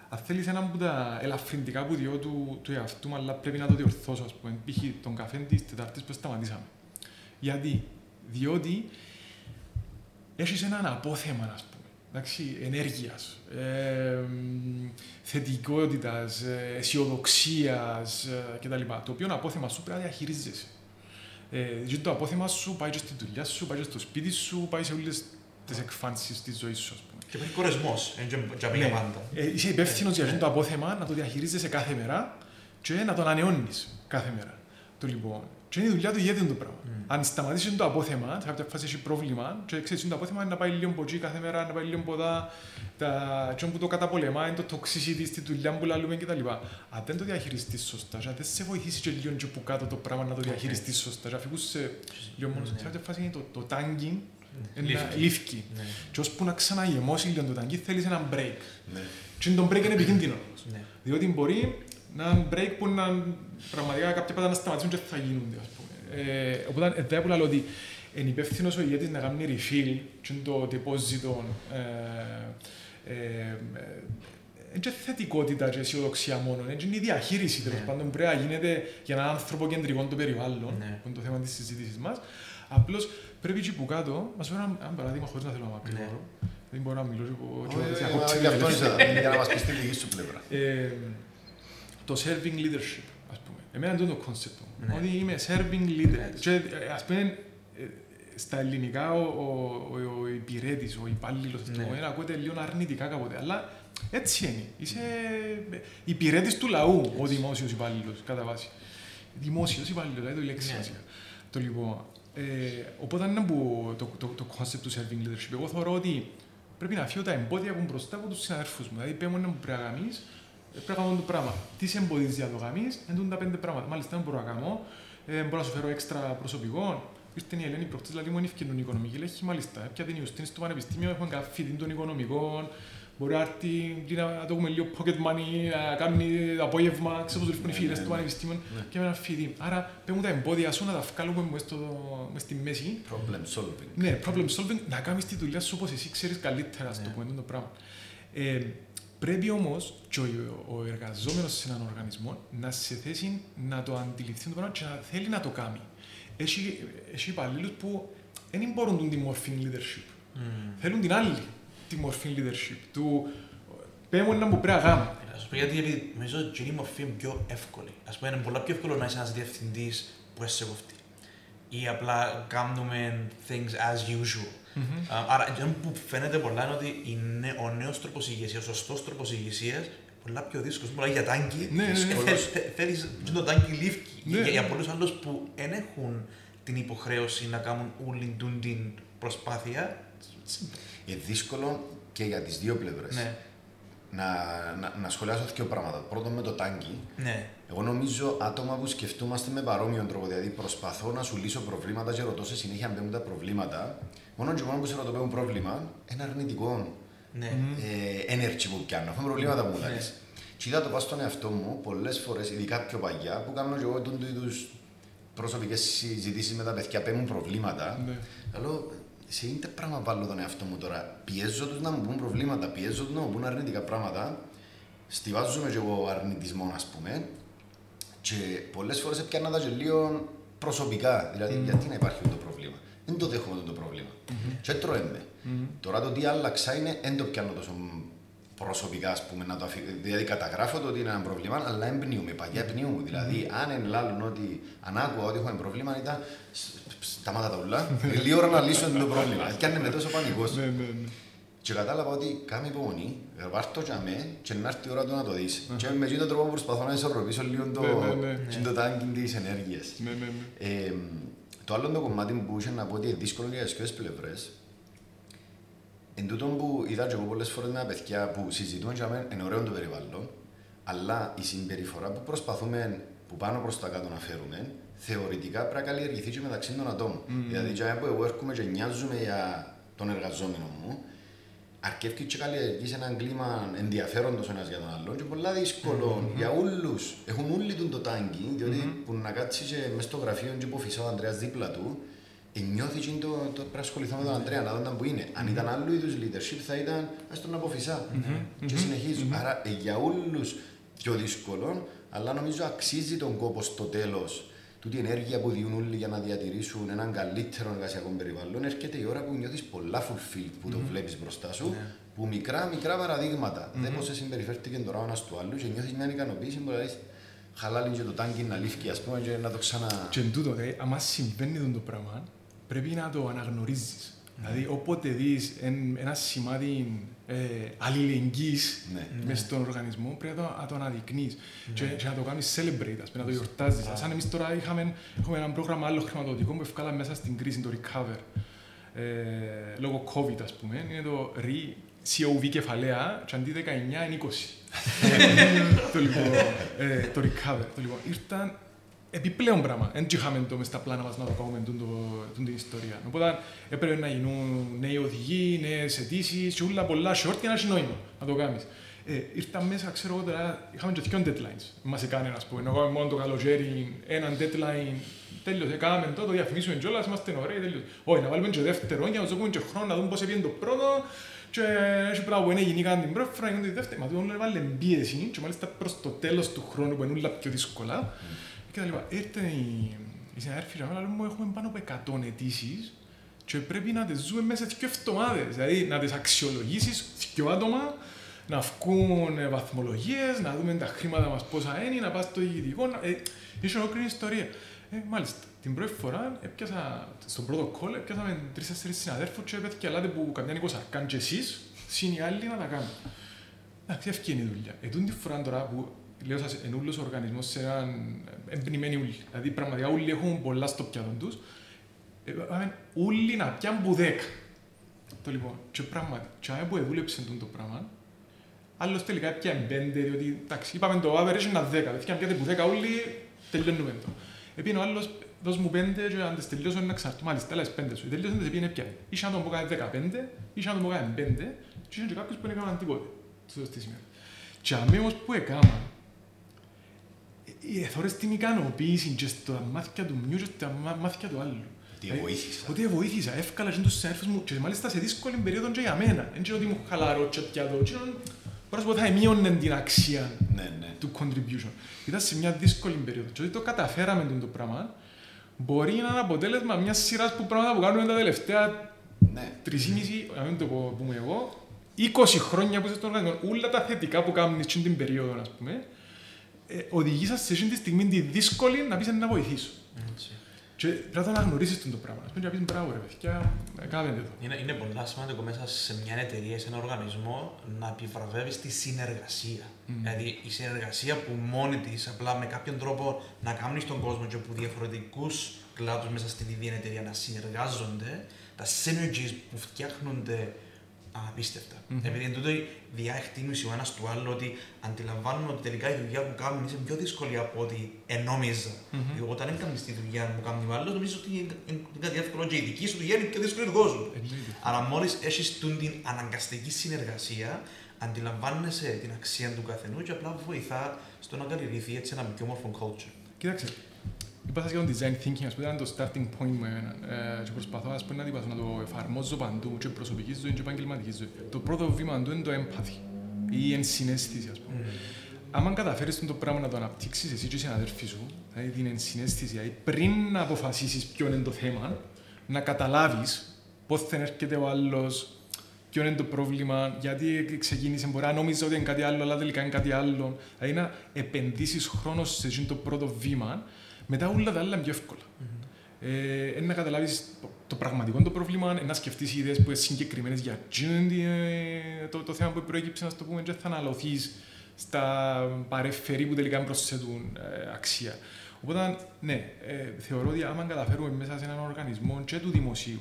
αν θέλεις ένα από τα ελαφρυντικά που διώ του, του εαυτού μου, αλλά πρέπει να το διορθώσω, ας πούμε, π.χ. τον καφέ της Τετάρτης που σταματήσαμε. Γιατί, διότι έχεις έναν απόθεμα, ας πούμε, εντάξει, ενέργειας, ε, θετικότητας, ε, αισιοδοξίας ε, κτλ. Το οποίο απόθεμα σου πρέπει να διαχειρίζεσαι. Ε, το απόθεμα σου πάει και στη δουλειά σου, πάει και στο σπίτι σου, πάει σε όλες τις εκφάνσεις της ζωής σου, ας πούμε. Και υπάρχει κορεσμός, δεν Ναι. για πάντα. Ε, είσαι υπεύθυνος για αυτό το απόθεμα να το διαχειρίζεσαι κάθε μέρα και να το ανανεώνει κάθε μέρα. Το λοιπόν. Και είναι η δουλειά του ηγέτη το πράγμα. Αν σταματήσει το απόθεμα, σε κάποια φάση έχει πρόβλημα, και ξέρεις το απόθεμα είναι να πάει λίγο από εκεί κάθε μέρα, να πάει λίγο από εδώ, τα και που το καταπολεμά, είναι το toxicity στη δουλειά που λαλούμε κτλ. Αν δεν το διαχειριστείς σωστά, και αν δεν σε βοηθήσει και λίγο και που κάτω το πράγμα να το διαχειριστείς σωστά, και αφήγου σε λίγο μόνο, σε κάποια φάση είναι το, το tanking, ένα Λήφκει. λήφκι. Ναι. Και ώσπου να ξαναγεμώσει λίγο το tanking, θέλεις ένα break. Ναι. Και το break είναι επικίνδυνο. Ναι. Διότι μπορεί να είναι break που να πραγματικά κάποια πράγματα να σταματήσουν και θα γίνονται, ας πούμε. Ε, οπότε εδώ που λέω ότι είναι υπεύθυνος ο ηγέτης να κάνει refill και είναι το deposit ε, ε, ε, είναι και θετικότητα και αισιοδοξία μόνο, είναι η διαχείριση τέλος Ναι. πάντων πρέπει να γίνεται για έναν ανθρωποκεντρικό το περιβάλλον, Ναι. που είναι το θέμα της συζήτησης μας. Απλώς πρέπει εκεί που κάτω, μας φέρω ένα, ένα παράδειγμα χωρίς να θέλω να μακρηγορώ. Δεν μπορώ να μιλώ και πω- και Όχι, πω- όχι, διακόψει Γι' την αυτό ελευθερία. είσαι εδώ, για να μας πεις τη δική σου πλευρά. Ε, το serving leadership, ας πούμε. Εμένα είναι το concept μου. Ναι. Ότι είμαι serving leader. Έτσι. Και, ε, ας πούμε, ε, στα ελληνικά ο, ο, ο, ο υπηρέτης, ο υπάλληλος, ας Ναι. πούμε, ακούγεται λίγο αρνητικά κάποτε, αλλά έτσι είναι. Είσαι υπηρέτης του λαού ο δημόσιος υπάλληλος, κατά βάση. Δημόσιος υπάλληλος, δηλαδή το η λέξη Ναι. βασικά. Το λοιπόν, ε, οπότε είναι που το, το, το concept του serving leadership. Εγώ θεωρώ ότι πρέπει να φύγω τα εμπόδια που είναι μπροστά από τους συναδέλφους μου. Δηλαδή, πέμουν να μου πρέπει να κάνεις, ε, πρέπει να κάνω το πράγμα. Τι σε εμποδίζει για το γαμίς, εντούν τα πέντε πράγματα. Μάλιστα, δεν μπορώ να κάνω. Ε, μπορώ να σου φέρω έξτρα προσωπικό. Ήρθε η Ελένη προχτές, δηλαδή μου είναι ευκαιρία οικονομική. Λέει, μάλιστα, πια την Ιουστίνη στο πανεπιστήμιο, έχουμε κάνει φοιτή των οικονομικών. Μπορεί να έρθει και να να το έχουμε λίγο pocket money, να κάνει απόγευμα, ξέρω πώς βρίσκουν οι Ναι, φίλες ναι, του ναι. πανεπιστήμιου Ναι. και με ένα φοιτή. Άρα, παίρνουν τα εμπόδια σου να τα βγάλουμε μες στο- μες στη μέση Problem solving. ναι, problem solving, να κάνεις τη δουλειά σου όπως εσύ ξέρεις καλύτερα, ας το Ναι. πούμε, αυτό το πράγμα. Ε, πρέπει όμως και ο, ο εργαζόμενος σε έναν οργανισμό να σε θέση να το αντιληφθεί το πράγμα και να θέλει να το κάνει. Έχει, έχει υπαλλήλους που δεν μπορούν τη μορφή leadership. Μμμ. Θέλουν την άλλη τη μορφή leadership. Του πέμουν να μου πρέπει να κάνω. Να σου πω γιατί επειδή νομίζω ότι είναι η μορφή είναι πιο εύκολη. Α πούμε, είναι πολύ πιο εύκολο να είσαι ένας διευθυντής που είσαι κοφτή. Ή απλά κάνουμε things as usual. Α, Άρα, αυτό που φαίνεται πολλά είναι ότι η νε- ο νέος τρόπος ηγεσίας, ο σωστός τρόπος ηγεσίας, πολλά πιο δύσκολος. Πολλά για τάγκη. Ναι, ναι, ναι. Θέλεις το τάγκη λήφκι. Ναι. Για, για πολλούς άλλους που δεν έχουν την υποχρέωση να κάνουν όλη τούν την προσπάθεια. Είναι δύσκολο και για τις δύο πλευρές. Ναι, Να, να, να σχολιάσω δύο πράγματα. Πρώτον με το τάγκι. ναι, Εγώ νομίζω άτομα που σκεφτούμαστε με παρόμοιο τρόπο. Δηλαδή προσπαθώ να σου λύσω προβλήματα και ρωτώ σε συνέχεια αν παίρνουν τα προβλήματα. Μόνο και μόνο που σε ρωτώ παίρνουν πρόβλημα, ένα αρνητικό ναι. ε, energy που πιάνω. Έχω προβλήματα που μου Ναι. λες. Και είδα το πάω στον εαυτό μου πολλές φορές, ειδικά πιο παγιά, που κάνω και εγώ του είδου προσωπικές συζητήσεις με τα παιδιά, παίρνουν προβλήματα. Ναι. Λέω, σε είτε πράγμα βάλω τον εαυτό μου τώρα. Πιέζω τους να μου πούν προβλήματα, πιέζω τους να μου πούν αρνητικά πράγματα. Στιβάζομαι και εγώ αρνητισμό, ας πούμε. Και πολλές φορές πιάνω τα και λίγο προσωπικά. Δηλαδή, γιατί να υπάρχει αυτό το πρόβλημα. Δεν το δέχομαι αυτό το προβλημα Και τρώμε. Τώρα το τι άλλαξα είναι, δεν το πιάνω τόσο προσωπικά, ας πούμε, να το αφή... Δηλαδή, καταγράφω το ότι είναι ένα πρόβλημα, αλλά εμπνίουμε. Παγιά εμπνίουμε. Δηλαδή, αν εν λάλλον ότι αν άκουγα ότι έχουμε πρόβλημα, ήταν «Σ- σ- σταμάτα τα ουλά. Λίγη ώρα να λύσω το πρόβλημα. Και αν είναι τόσο πανικός. Ναι, ναι, ναι. Και κατάλαβα ότι κάμε υπομονή, βάρ' το για μέ και να έρθει η ώρα του να το δεις. Και με εκείνον τον τρόπο προσπαθώ να ισορροπήσω λίγο το, Ναι, ναι, ναι. και το τάγκιν της ενέργειας. Ναι, ναι, ναι. Ε, το άλλο το κομμάτι που είχε να πω ότι είναι δύσκολο για τις δύο πλευρές Εν τούτο που είδα και εγώ πολλές φορές με τα παιδιά που συζητούν για μένα, είναι ωραίο το περιβάλλον, αλλά η συμπεριφορά που προσπαθούμε που πάνω προς τα κάτω να φέρουμε, θεωρητικά πρέπει να καλλιεργηθεί και μεταξύ των ατόμων. Δηλαδή, για μένα που εγώ έρχομαι και νοιάζομαι για τον εργαζόμενο μου, αρκεύει και καλλιεργείς έναν κλίμα ενδιαφέροντος ο ένας για τον άλλον και πολλά δύσκολο για όλους. Έχουν όλοι τον το τάγκι, διότι που να κάτσει και μες στο γραφείο και που φυσά ο Ανδρέας δίπλα του, ε, νιώθει και το, το πρέπει να ασχοληθώ με τον Ανδρέα, να δω που είναι. Αν ήταν άλλου είδους leadership θα ήταν ας τον αποφυσά και συνεχίζω. Άρα ε, για όλους πιο δύσκολο, αλλά νομίζω αξίζει τον κόπο στο τέλος τούτη η ενέργεια που διούν όλοι για να διατηρήσουν έναν καλύτερο εργασιακό περιβάλλον, έρχεται η ώρα που νιώθεις πολλά fulfilled που το βλέπεις μπροστά σου, που μικρά μικρά παραδείγματα. Δεν πώ σε συμπεριφέρθηκε τώρα ο ένας του άλλους και νιώθεις μια ικανοποίηση που λέει χαλάλει και το τάγκι να λήφκει, ας πούμε, και να το ξανα. Και εν τούτο, δε, άμα συμβαίνει αυτό το πράγμα, πρέπει να το αναγνωρίζεις. Δηλαδή, όποτε δεις ένα σημάδι ε, αλληλεγγύης Ναι. μες στον οργανισμό, πρέπει να το, να το αναδεικνύεις Ναι. και, και να το κάνεις celebrate, ας πούμε, να το γιορτάζεις. Σαν εμείς τώρα είχαμε, έχουμε ένα πρόγραμμα άλλο χρηματοδοτικό που ευκάλαμε μέσα στην κρίση, το Recover. Ε, λόγω COVID, ας πούμε, είναι το RE, COV κεφαλαία, και αντί 19 είναι 20. το, λοιπόν, ε, το Recover. Το, λοιπόν, ήρθαν επιπλέον πράγμα. Δεν είχαμε το μες στα πλάνα μας να το κάνουμε τούν το- τούν την ιστορία. Οπότε έπρεπε να γίνουν νέοι οδηγοί, νέες αιτήσεις και όλα πολλά short για να έχει νόημα να το κάνεις. Ε, ήρθαν μέσα, ξέρω εγώ τώρα, είχαμε και δυο deadlines. Μας έκανε, ας πούμε, να κάνουμε μόνο το καλοκαίρι, έναν deadline, τέλειωσε, κάναμε το, το διαφημίσουμε κιόλας, είμαστε ωραίοι, τέλειωσε. Όχι, να βάλουμε και δεύτερο, για να τους δούμε και χρόνο, να δούμε πώς έπιανε το πρώτο, και έχει πράγμα που είναι γενικά την πρώτη φορά, γίνεται τη δεύτερη. Μα τούτο έβαλε πίεση και μάλιστα προς το τέλος του χρόνου που είναι όλα πιο δύσκολα. Και τα λοιπά. Ήρθε η, η συναδέρφη και μου μου έχουμε πάνω από 100 αιτήσεις και πρέπει να τις ζούμε μέσα σε δύο εβδομάδες. Δηλαδή να τις αξιολογήσεις δύο άτομα, να βγουν ε, βαθμολογίες, να δούμε τα χρήματα μας πόσα είναι, να πας στο διοικητικό. να- Ε, είσαι ολόκληρη ιστορία. Ε, μάλιστα, την πρώτη φορά έπιασα, στον πρώτο call έπιασαμε τρεις-τέσσερις συναδέρφους και έπαιχε ελάτε που καμιά εικοσαρκάν και εσείς, συν οι άλλοι να τα κάνουν. Εντάξει, αυτή είναι η δουλειά. Ε, τούτη τη φορά τώρα που λέω σας, εν ούλος ο οργανισμός σε έναν εμπνημένοι ούλοι. Δηλαδή πραγματικά ούλοι έχουν πολλά στο πιάτο τους. Ε, πάμε ούλοι να πιάνουν που δέκα. Το λοιπόν, και πράγματι, και άμα που δούλεψε τούτο το πράγμα, άλλος τελικά πιάνε πέντε, διότι εντάξει, είπαμε το average είναι ένα δέκα. Δηλαδή, αν πιάτε που δέκα ούλοι, τελειώνουμε το. Επίνω ο άλλος, δώσ' μου πέντε και αν τις τελειώσω να ξαρτώ. Μάλιστα, έλα πέντε σου. Τελειώσαν τις επίνε πιάνε. Είχε άτομο που έκανε δεκαπέντε, είχε άτομο που έκανε πέντε, και είχε και κάποιος που δεν έκαναν τίποτε. Στο στη σημεία. Και αμέ όμως που έκανα, εθώρες την ικανοποίηση και στα μάτια του μιου και στα μά- μάτια του άλλου. Τι Δηλαδή, βοήθησα. Ότι βοήθησα, εύκολα και τους συνέρφους μου και μάλιστα σε δύσκολη περίοδο και για μένα. Δεν ξέρω ότι μου χαλαρώ και πιάτο, και μπορείς να θα εμείωνε την αξία Ναι, ναι. του contribution. Ήταν σε μια δύσκολη περίοδο και ότι το καταφέραμε τούτο το πράγμα μπορεί να είναι αποτέλεσμα μιας σειράς που πράγματα που κάνουμε τα τελευταία Ναι. 3,5, να μην το πω πούμε εγώ, 20 χρόνια που είσαι στον οργανισμό, όλα τα θετικά που κάνουν στην την περίοδο, ας πούμε, ε, οδηγήσαν σε εκείνη τη στιγμή τη δύσκολη να πεις να βοηθήσω. Έτσι. Και πρέπει να το αναγνωρίσεις τον το πράγμα. Ας πούμε, και να πεις μπράβο ρε παιδιά, ε, κάνετε το. Είναι, είναι πολύ σημαντικό μέσα σε μια εταιρεία, σε ένα οργανισμό, να επιβραβεύεις τη συνεργασία. Δηλαδή η συνεργασία που μόνη της, απλά με κάποιον τρόπο να κάνεις τον κόσμο και από διαφορετικούς κλάδους μέσα στην ίδια εταιρεία να συνεργάζονται, τα synergies που φτιάχνονται απίστευτα. Μμμ. Επειδή εν τούτο διά εκτίμησης ο ένας του άλλου ότι αντιλαμβάνουμε ότι τελικά η δουλειά που κάνουμε είναι πιο δύσκολη από ό,τι ενόμιζα. Μμμ. Δηλαδή, Όταν δεν κάνει τη δουλειά που κάνει ο άλλο, νομίζω ότι είναι είναι κάτι εύκολο και η δική σου δουλειά είναι πιο δύσκολη του κόσμου. Εννοείται. Αλλά μόλις έχεις την αναγκαστική συνεργασία, αντιλαμβάνεσαι την αξία του καθενού και απλά βοηθά στο να καλλιεργηθεί έτσι ένα πιο όμορφο culture. Κοίταξε, είπα σας για το design thinking, ας πούμε, ήταν το starting point μου εμένα. Ε, και προσπαθώ ας πούμε, να, τυπαθώ, να το εφαρμόζω παντού, και προσωπική ζωή και επαγγελματική ζωή. Το πρώτο βήμα του είναι το empathy, ή η ενσυναίσθηση, ας πούμε. άμα καταφέρεις το πράγμα να το αναπτύξεις εσύ και οι συναδέλφοι σου, δηλαδή την ενσυναίσθηση, δηλαδή πριν να αποφασίσεις ποιο είναι το θέμα, να καταλάβεις πώς θα έρχεται ο άλλος, ποιο είναι το πρόβλημα, γιατί ξεκίνησε, μπορεί να νόμιζα ότι είναι κάτι άλλο, αλλά τελικά είναι κάτι άλλο. Δηλαδή να επενδύσεις χρόνος σε εκείνο το πρώτο βήμα, μετά όλα τα άλλα είναι πιο εύκολα. Ε, να καταλάβεις το πραγματικό το πρόβλημα, να σκεφτείς ιδέες που είναι συγκεκριμένες για εκείνο ε, το, το θέμα που προέκυψε, να το πούμε, και θα αναλωθείς στα παρεφερή που τελικά προσθέτουν ε, αξία. Οπότε, ναι, ε, θεωρώ ότι άμα καταφέρουμε μέσα σε έναν οργανισμό και του δημοσίου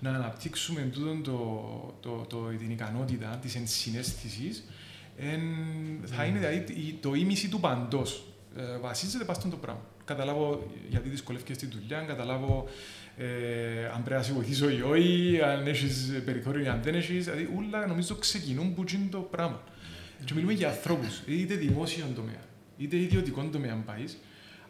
να αναπτύξουμε τούτον το, το, το, την ικανότητα της ενσυναίσθησης, εν, θα είναι δηλαδή το ίμιση του παντός. Ε, βασίζεται πάνω στο πράγμα. Καταλάβω γιατί δυσκολεύει στη δουλειά, καταλάβω ε, αν πρέπει να σε βοηθήσω ή όχι, αν έχεις περιθώριο ή αν δεν έχεις. Δηλαδή, όλα νομίζω ξεκινούν που είναι το πράγμα. Και μιλούμε για ανθρώπους, είτε δημόσιο τομέα, είτε ιδιωτικό τομέα αν πάεις.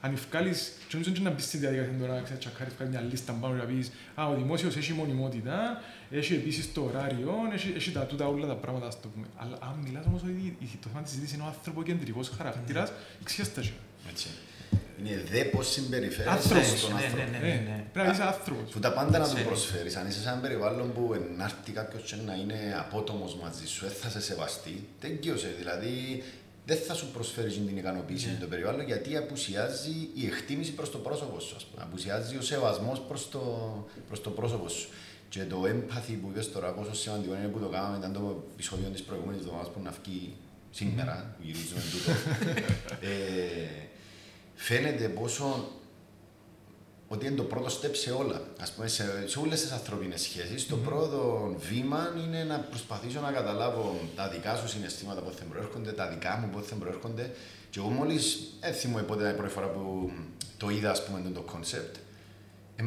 Αν ευκάλεις, και νομίζω ότι να μπεις στη διαδικασία τώρα να τσακάρεις μια λίστα πάνω να πεις Α, ο δημόσιος έχει μονιμότητα, έχει επίσης το ωράριο, έχει, έχει τα τούτα όλα τα πράγματα, ας το πούμε. Αλλά αν μιλάς όμως ότι το θέμα της συζήτηση είναι ο ανθρωποκεντρικός χαρακτήρας, ξέρετε Έτσι. Είναι δε πώ συμπεριφέρεσαι Άνθρωπος. στον Ναι, άνθρωπο. ναι, ναι. Ναι, πρέπει να είσαι άνθρωπος. Που τα πάντα να του Ξέρεις. προσφέρεις. Αν είσαι σε ένα περιβάλλον που να έρθει κάποιο να είναι απότομος μαζί σου, δεν θα σε σεβαστεί, τέλειωσε. Δηλαδή δεν θα σου προσφέρεις την ικανοποίηση Ναι. με το περιβάλλον γιατί απουσιάζει η εκτίμηση προς το πρόσωπο σου. Ας πούμε. Απουσιάζει ο σεβασμός προς το, προς το πρόσωπο σου. Και το empathy που είπες τώρα πόσο σημαντικό είναι που το κάναμε ήταν το επεισόδιο της προηγούμενης εβδομάδας που να βγει σήμερα, που γυρίζουμε τούτο. ε, φαίνεται πόσο ότι είναι το πρώτο step σε όλα. Ας πούμε, σε, σε όλες τις ανθρώπινε σχέσεις, το πρώτο βήμα είναι να προσπαθήσω να καταλάβω τα δικά σου συναισθήματα που θα προέρχονται, τα δικά μου που θα προέρχονται. Και εγώ μόλις έτσι μου πότε ήταν η πρώτη φορά που το είδα, ας πούμε, το concept. Ε,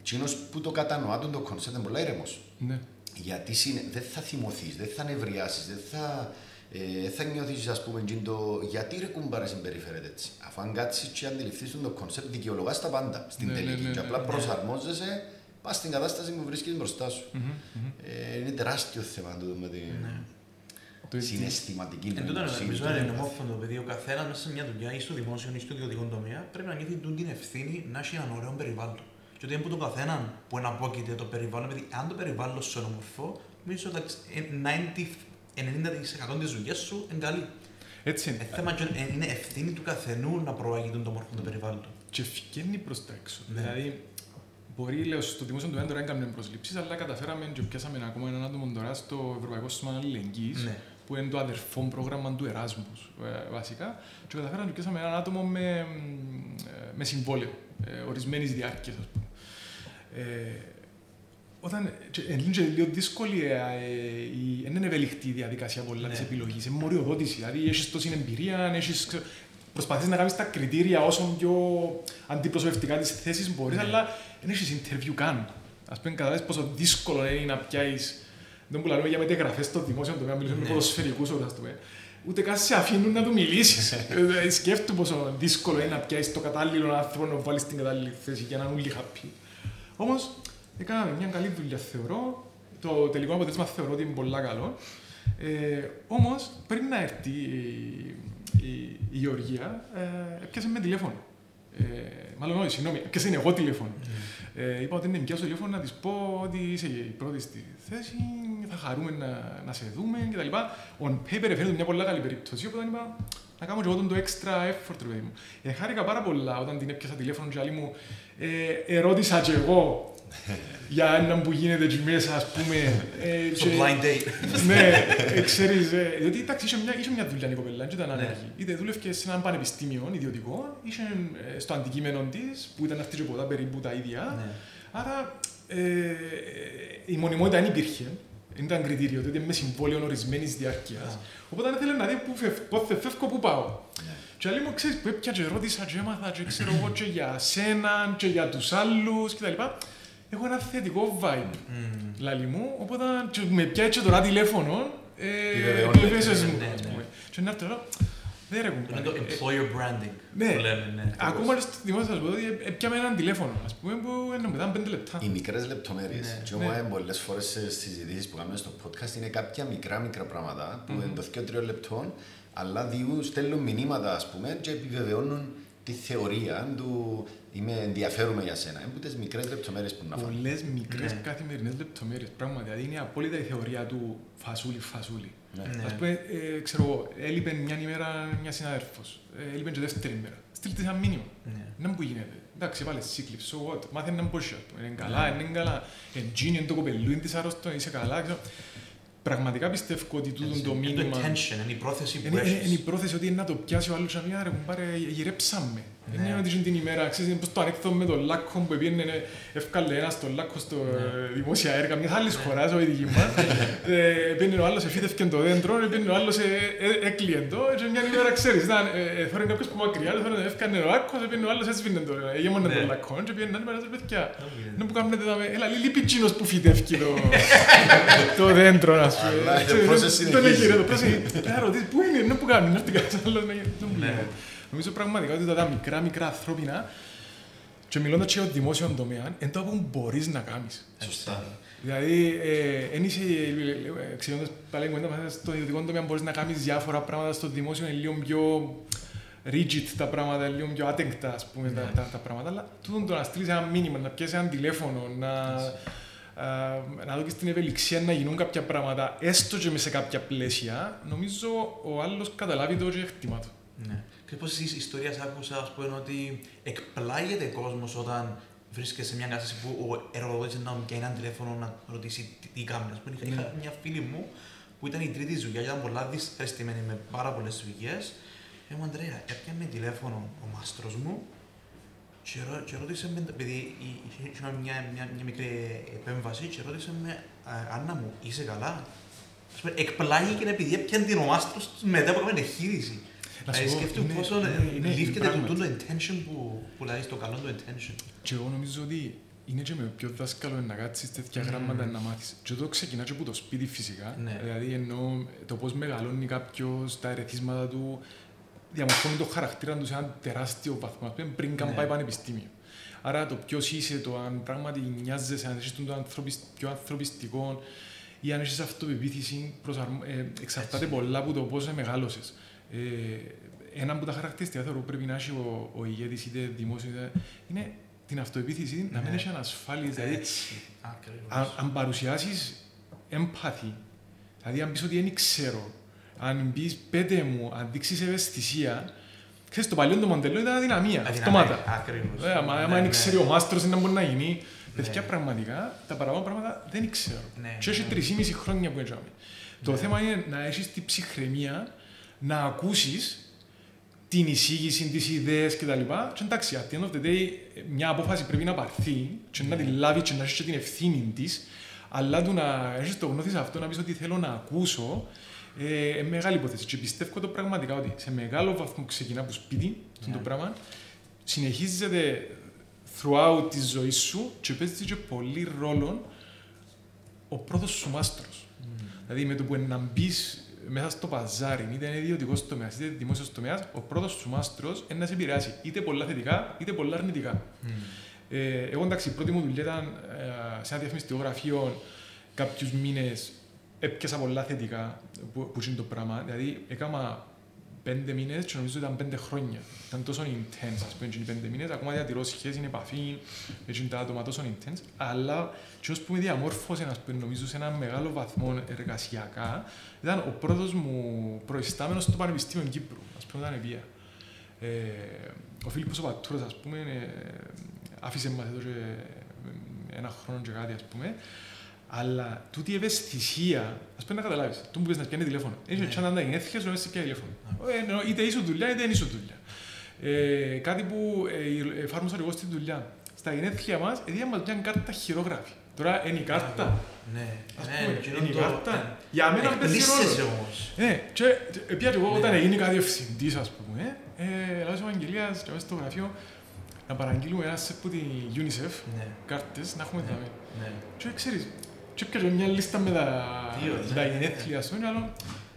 Εκείνος που το κατανοά το concept είναι πολύ ήρεμος. Ναι. Γιατί συνε... δεν θα θυμωθείς, δεν θα νευριάσεις, δεν θα ε, θα νιώθεις, ας πούμε, το γιατί ρε κουμπάρα συμπεριφέρεται έτσι. Αφού αν κάτσεις και αντιληφθείς το κονσέπτ, δικαιολογάς τα πάντα στην Ναι, τελική. ναι, ναι, και ναι, απλά ναι. προσαρμόζεσαι πας στην κατάσταση που βρίσκεις μπροστά σου. Μμμ, μμμ. Ε, είναι τεράστιο θέμα το με την Ναι. Το- συναισθηματική Εν τούτο νοημοσύνη. νομίζω το είναι empathy. ομόφωνο παιδί. Ο καθένας μέσα σε μια δουλειά ή στο δημόσιο ή στο ιδιωτικό τομέα πρέπει να νιώθει τούτη την ευθύνη να έχει έναν ωραίο περιβάλλον. Και ότι είναι που τον καθέναν που εναπόκειται το περιβάλλον, επειδή αν το περιβάλλον σου είναι ομορφό, νομίζω ότι ε, 90% της δουλειά σου είναι καλή. Έτσι Ε, είναι. θέμα και- ε, είναι ευθύνη του καθενού να προάγει τον ομορφό το περιβάλλον. Και φυγαίνει προς τα έξω. Ναι. Δηλαδή, μπορεί λέω, στο δημόσιο τομέα τώρα έκαναμε προσλήψεις, αλλά καταφέραμε και πιάσαμε ακόμα έναν άτομο τώρα στο Ευρωπαϊκό Σύστημα Αλληλεγγύης, Ναι. που είναι το αδερφό πρόγραμμα του Εράσμους βασικά. Και καταφέραμε και πιάσαμε έναν άτομο με, μ, ε, με συμβόλαιο ε, ορισμένης διάρκειας, ας πούμε. Ε, όταν, και, είναι και λίγο δύσκολη, ε, ε, η, δεν είναι ευελικτή η διαδικασία πολλά Ναι. της επιλογής, είναι μοριοδότηση, δηλαδή έχεις τόση εμπειρία, έχεις, ξε- προσπαθείς να κάνεις τα κριτήρια όσο πιο αντιπροσωπευτικά τις θέσεις μπορείς, Ναι. αλλά δεν έχεις interview καν. Ας πούμε, καταλάβεις πόσο δύσκολο είναι να πιάσεις, δεν που λέμε για μετεγραφές στο δημόσιο τομέα, μιλήσουμε με Ναι. ποδοσφαιρικούς όρους, ας το πούμε. Ούτε καν σε αφήνουν να του μιλήσεις. Ε, Σκέφτου πόσο δύσκολο είναι να πιάσεις το κατάλληλο άνθρωπο να το βάλεις στην κατάλληλη θέση για να είναι όλοι happy. Όμως, έκαναμε μια καλή δουλειά, θεωρώ. Το τελικό αποτέλεσμα θεωρώ ότι είναι πολύ καλό. Ε, Όμως, πριν να έρθει η, η, η Γεωργία, ε, έπιασε με τηλέφωνο. Ε, μάλλον όχι, συγγνώμη, έπιασε εγώ τηλέφωνο. Ε, είπα ότι είναι νοικιάσω τηλέφωνο να της πω ότι είσαι η πρώτη στη θέση, θα χαρούμε να, να σε δούμε κτλ. On paper φαίνεται μια πολύ καλή περίπτωση, οπότε είπα να κάνω και εγώ τον το extra effort, ρε παιδί μου. Ε, χάρηκα πάρα πολλά όταν την έπιασα τηλέφωνο και άλλη μου ε, ερώτησα και εγώ για έναν που γίνεται εκεί μέσα, ας πούμε. ε, Στο και- blind date. ναι, ε, ξέρεις, ε, διότι εντάξει, είχε μια, είχε μια δουλειά η κοπέλα, δεν ήταν Ναι. ανέργη. Είτε δούλευε σε έναν πανεπιστήμιο ιδιωτικό, είχε ε, στο αντικείμενο της, που ήταν αυτής και ποτά περίπου τα ίδια. Ναι. Άρα ε, η μονιμότητα δεν υπήρχε. Δεν ήταν κριτήριο, διότι με συμβόλαιο ορισμένης διάρκειας. Α. Οπότε ήθελε να δει πού φεύ- πότε φεύγω, πού πάω. Ναι. Και άλλη μου ξέρεις που έπια και ρώτησα και έμαθα και ξέρω εγώ και για σένα και για τους άλλους κτλ. Έχω ένα θετικό vibe, Μμμ. λαλή μου, οπότε και με πιάει και τώρα τηλέφωνο, ε, Επιβεβαιώνεται. επιβεβαίωσες μου, Ναι, ας ναι. πούμε. Και να έρθω εδώ, δεν ρε Είναι κουμπάρε. το Ε, employer branding ναι. που λέμε. Ναι, Ακόμα και στο δημόσιο θα σας πω ότι έπιαμε έναν τηλέφωνο, ας πούμε, που είναι μετά πέντε λεπτά. Οι μικρές λεπτομέρειες. Ναι. Και Ναι. όμως πολλές φορές στι συζητήσεις που κάνουμε στο podcast είναι κάποια μικρά μικρά πράγματα που Μμμ. είναι το 2-3 λεπτών, αλλά διού στέλνουν μηνύματα ας πούμε και επιβεβαιώνουν τη θεωρία του είμαι ενδιαφέρομαι για σένα. Είναι τις μικρές λεπτομέρειες που να φάνε. Πολλές μικρές Ναι. καθημερινές λεπτομέρειες. Πράγματι, δηλαδή είναι απόλυτα η θεωρία του φασούλη-φασούλη. Ναι. Ναι. Α πούμε, ε, ξέρω εγώ, έλειπε μια ημέρα μια συνάδελφος. Ε, έλειπε και δεύτερη μέρα. Στείλτε ένα μήνυμα. Ναι. Να που γίνεται. Εντάξει, βάλε σύκλιπ, so what; Μάθε να μπω Είναι καλά, Ναι. είναι καλά. Εντζίνι, είναι το κοπελούι της αρρώστο, είσαι καλά. ξέρω. Πραγματικά πιστεύω ότι τούτο το Είναι μήνυμα... το intention, είναι η πρόθεση που Είναι, είναι, είναι η έχεις. πρόθεση ότι είναι να το πιάσει ο άλλος να πει «Άρα κουμπάρε, γυρέψαμε». Ναι. Είναι ότι την ημέρα, ξέρεις, είναι πως το ανέκδοτο με τον λάκκο που πήγαινε, εύκαλε ένας τον λάκκο στο Ναι. ε, δημόσια έργα μιας άλλης χώρας, όχι δική μας. Ε, Πήγαινε ο άλλος, εφύτευκε το δέντρο, πήγαινε ο άλλος, ε, ε, έκλειε το, και μια ημέρα, ξέρεις, ήταν, ε, ε, θόρε κάποιος που μακριά, θόρε έφκανε ο λάκκος, πήγαινε ο άλλος, έσβηνε το, έγεμονε Ναι. τον λάκκο, και πήγαινε να είπε, παιδιά, Δεν γίνεται. να που κάνετε δάμε, έλα, λείπει εκείνος που φυτεύει το, το δέντρο, ας πούμε. Αλλά το Ξέρεις, process δεν- Δεν συνεχίζει. έχει ρε, το process. Να ρωτήσεις, πού είναι, να που κάνουν, να έρθει κάποιος άλλος να γίνει. Δεν μου Ναι. λέει. Νομίζω πραγματικά ότι τα μικρά, μικρά ανθρώπινα και μιλώντας και για το δημόσιος τομέα, είναι το που μπορείς να κάνεις. Σωστά. Δηλαδή, εν είσαι, ε, ξεκινώντας πάλι η κουβέντα μας, στο ιδιωτικό τομέα μπορείς να κάνεις διάφορα πράγματα, στο δημόσιο είναι λίγο πιο rigid τα πράγματα, λίγο πιο άτεγκτα, ας πούμε, τα, Ναι. τα, τα πράγματα, αλλά τούτο το να στείλεις ένα μήνυμα, να πιάσεις ένα τηλέφωνο, να, α, να δώσεις την ευελιξία να γίνουν κάποια πράγματα, έστω και μες σε κάποια πλαίσια, νομίζω ο άλλος καταλάβει το και εκτιμά το. Ναι. Και πώς εσείς ιστορίες άκουσα, ας πούμε, ότι εκπλάγεται κόσμος όταν βρίσκεσαι σε μια κατάσταση που ο εργοδότης να μου πιάνει ένα τηλέφωνο να ρωτήσει τι, τι κάνει. Ας πούμε, είχα, είχα μια φίλη μου που ήταν η τρίτη δουλειά και ήταν πολλά δυσαρεστημένη με πάρα πολλές δουλειέ. Ε, μου Αντρέα, έπιανε τηλέφωνο ο μάστρος μου και, ρω, και ρώτησε με, επειδή είχε μια, μια, μια μικρή επέμβαση και ρώτησε με, Άννα μου, είσαι καλά; Ας πούμε, εκπλάγηκε επειδή έπιανε την ο μάστρος μετά από μια εγχείρηση. Να σου Δηλαδή πω, σκέφτομαι είναι- πόσο είναι- είναι λήφθηκε το, πράγματι. το intention που, που λέει στο καλό το intention. Και εγώ νομίζω ότι είναι και με ποιο δάσκαλο να κάτσεις τέτοια γράμματα να μάθεις. Και εδώ ξεκινά και από το σπίτι φυσικά. Ναι. Δηλαδή εννοώ το πώς μεγαλώνει κάποιος, τα ερεθίσματα του, διαμορφώνει το χαρακτήρα του σε έναν τεράστιο βαθμό, ας πούμε, πριν καν Ναι. πάει πανεπιστήμιο. Άρα το ποιος είσαι, το αν πράγματι νοιάζεσαι, αν έχεις το ανθρωπισ- πιο ανθρωπιστικό ή αν έχεις αυτοπεποίθηση, προσαρμο- ε, εξαρτάται Έτσι. πολλά από το πώς μεγάλωσες. Ε, ένα από τα χαρακτηριστικά θεωρώ που πρέπει να έχει ο, ο ηγέτης είτε δημόσιος είτε, είναι την αυτοπεποίθηση, να μην Ναι. έχει ανασφάλειες. Δηλαδή, Έτσι. Ακριβώς. αν, αν παρουσιάσεις empathy, δηλαδή αν πεις ότι δεν ξέρω, αν πεις πέτε μου, αν δείξεις ευαισθησία, ξέρεις το παλιό το μοντέλο ήταν αδυναμία, Αδυναμία, αυτόματα. Ακριβώς. Ε, άμα Ναι, άμα ναι. δεν ξέρει ο μάστρος τι να μπορεί να γίνει, Ναι. παιδιά πραγματικά τα παραπάνω πράγματα δεν ξέρω. Ναι, Και έχει ναι. τρεις χρόνια που έτσι. Το Ναι. θέμα είναι να έχεις την ψυχραιμία να ακούσεις την εισήγηση, τις ιδέες κτλ. Και εντάξει, at the end of the day, μια απόφαση πρέπει να πάρθει και να Ναι. τη λάβεις και να έχεις και την ευθύνη της, αλλά του να έχεις το γνώθι σε αυτό, να πεις ότι θέλω να ακούσω, ε, ε, μεγάλη υπόθεση. Και πιστεύω το πραγματικά ότι σε μεγάλο βαθμό ξεκινά από σπίτι αυτό το Ναι. πράγμα, συνεχίζεται throughout τη ζωή σου και παίζει και πολύ ρόλο ο πρώτος σου μάστρος. Δηλαδή με το που να μπεις μέσα στο παζάρι, είτε είναι ιδιωτικός τομέας είτε δημόσιος τομέας, ο πρώτος σου μάστρος είναι να σε επηρεάσει είτε πολλά θετικά είτε πολλά αρνητικά. Μμμ. Ε, εγώ εντάξει, η πρώτη μου δουλειά ήταν ε, σε ένα διαφημιστικό γραφείο κάποιους μήνες. Έπιασα πολλά θετικά που, που είναι το πράγμα. Δηλαδή, έκανα πέντε μήνες και νομίζω ήταν πέντε χρόνια. Ήταν τόσο intense, ας πούμε, οι πέντε μήνες. Ακόμα διατηρώς σχέση, επαφή με εκείνα τα άτομα τόσο intense. Αλλά, και που με διαμόρφωσε, ας πούμε, νομίζω, σε ένα μεγάλο βαθμό εργασιακά, ήταν ο πρώτος μου προϊστάμενος στο Πανεπιστήμιο Κύπρου. Α πούμε, ήταν βία. Ε, ο Φίλιππος ο Πατούρας, ας πούμε, ε, άφησε μας εδώ και ε, ένα χρόνο και κάτι, ας πούμε, αλλά τούτη η ευαισθησία, ας πούμε να καταλάβεις, του που πες να πιάνει τηλέφωνο. Έχει Ναι. τσάντα τα γενέθλια σου να σε πιάνει τηλέφωνο. Ε, εννοώ, είτε ίσο δουλειά είτε δεν ίσο δουλειά. Ε, κάτι που ε, εφάρμοσα εγώ στη δουλειά. Στα γενέθλια μας, έδια μας μια κάρτα χειρόγραφη. Τώρα είναι η κάρτα. Ναι, Ας ναι, πούμε, εκείνο είναι η το- κάρτα. ναι. Για μένα παίζει Εκπλήσεσαι ρόλο. όμως. Ναι, και και πια και εγώ Ναι. όταν έγινα διευθυντής, ας πούμε, ε, λέω ο Αγγελίας και μέσα στο γραφείο να παραγγείλουμε ένας σετ που τη UNICEF, Ναι, κάρτες, να έχουμε Ναι. δάμε. ναι. Και ξέρεις, και έπιαζε μια λίστα με τα, Τι ωραία, με τα ναι, γενέθλια, ας πούμε, αλλά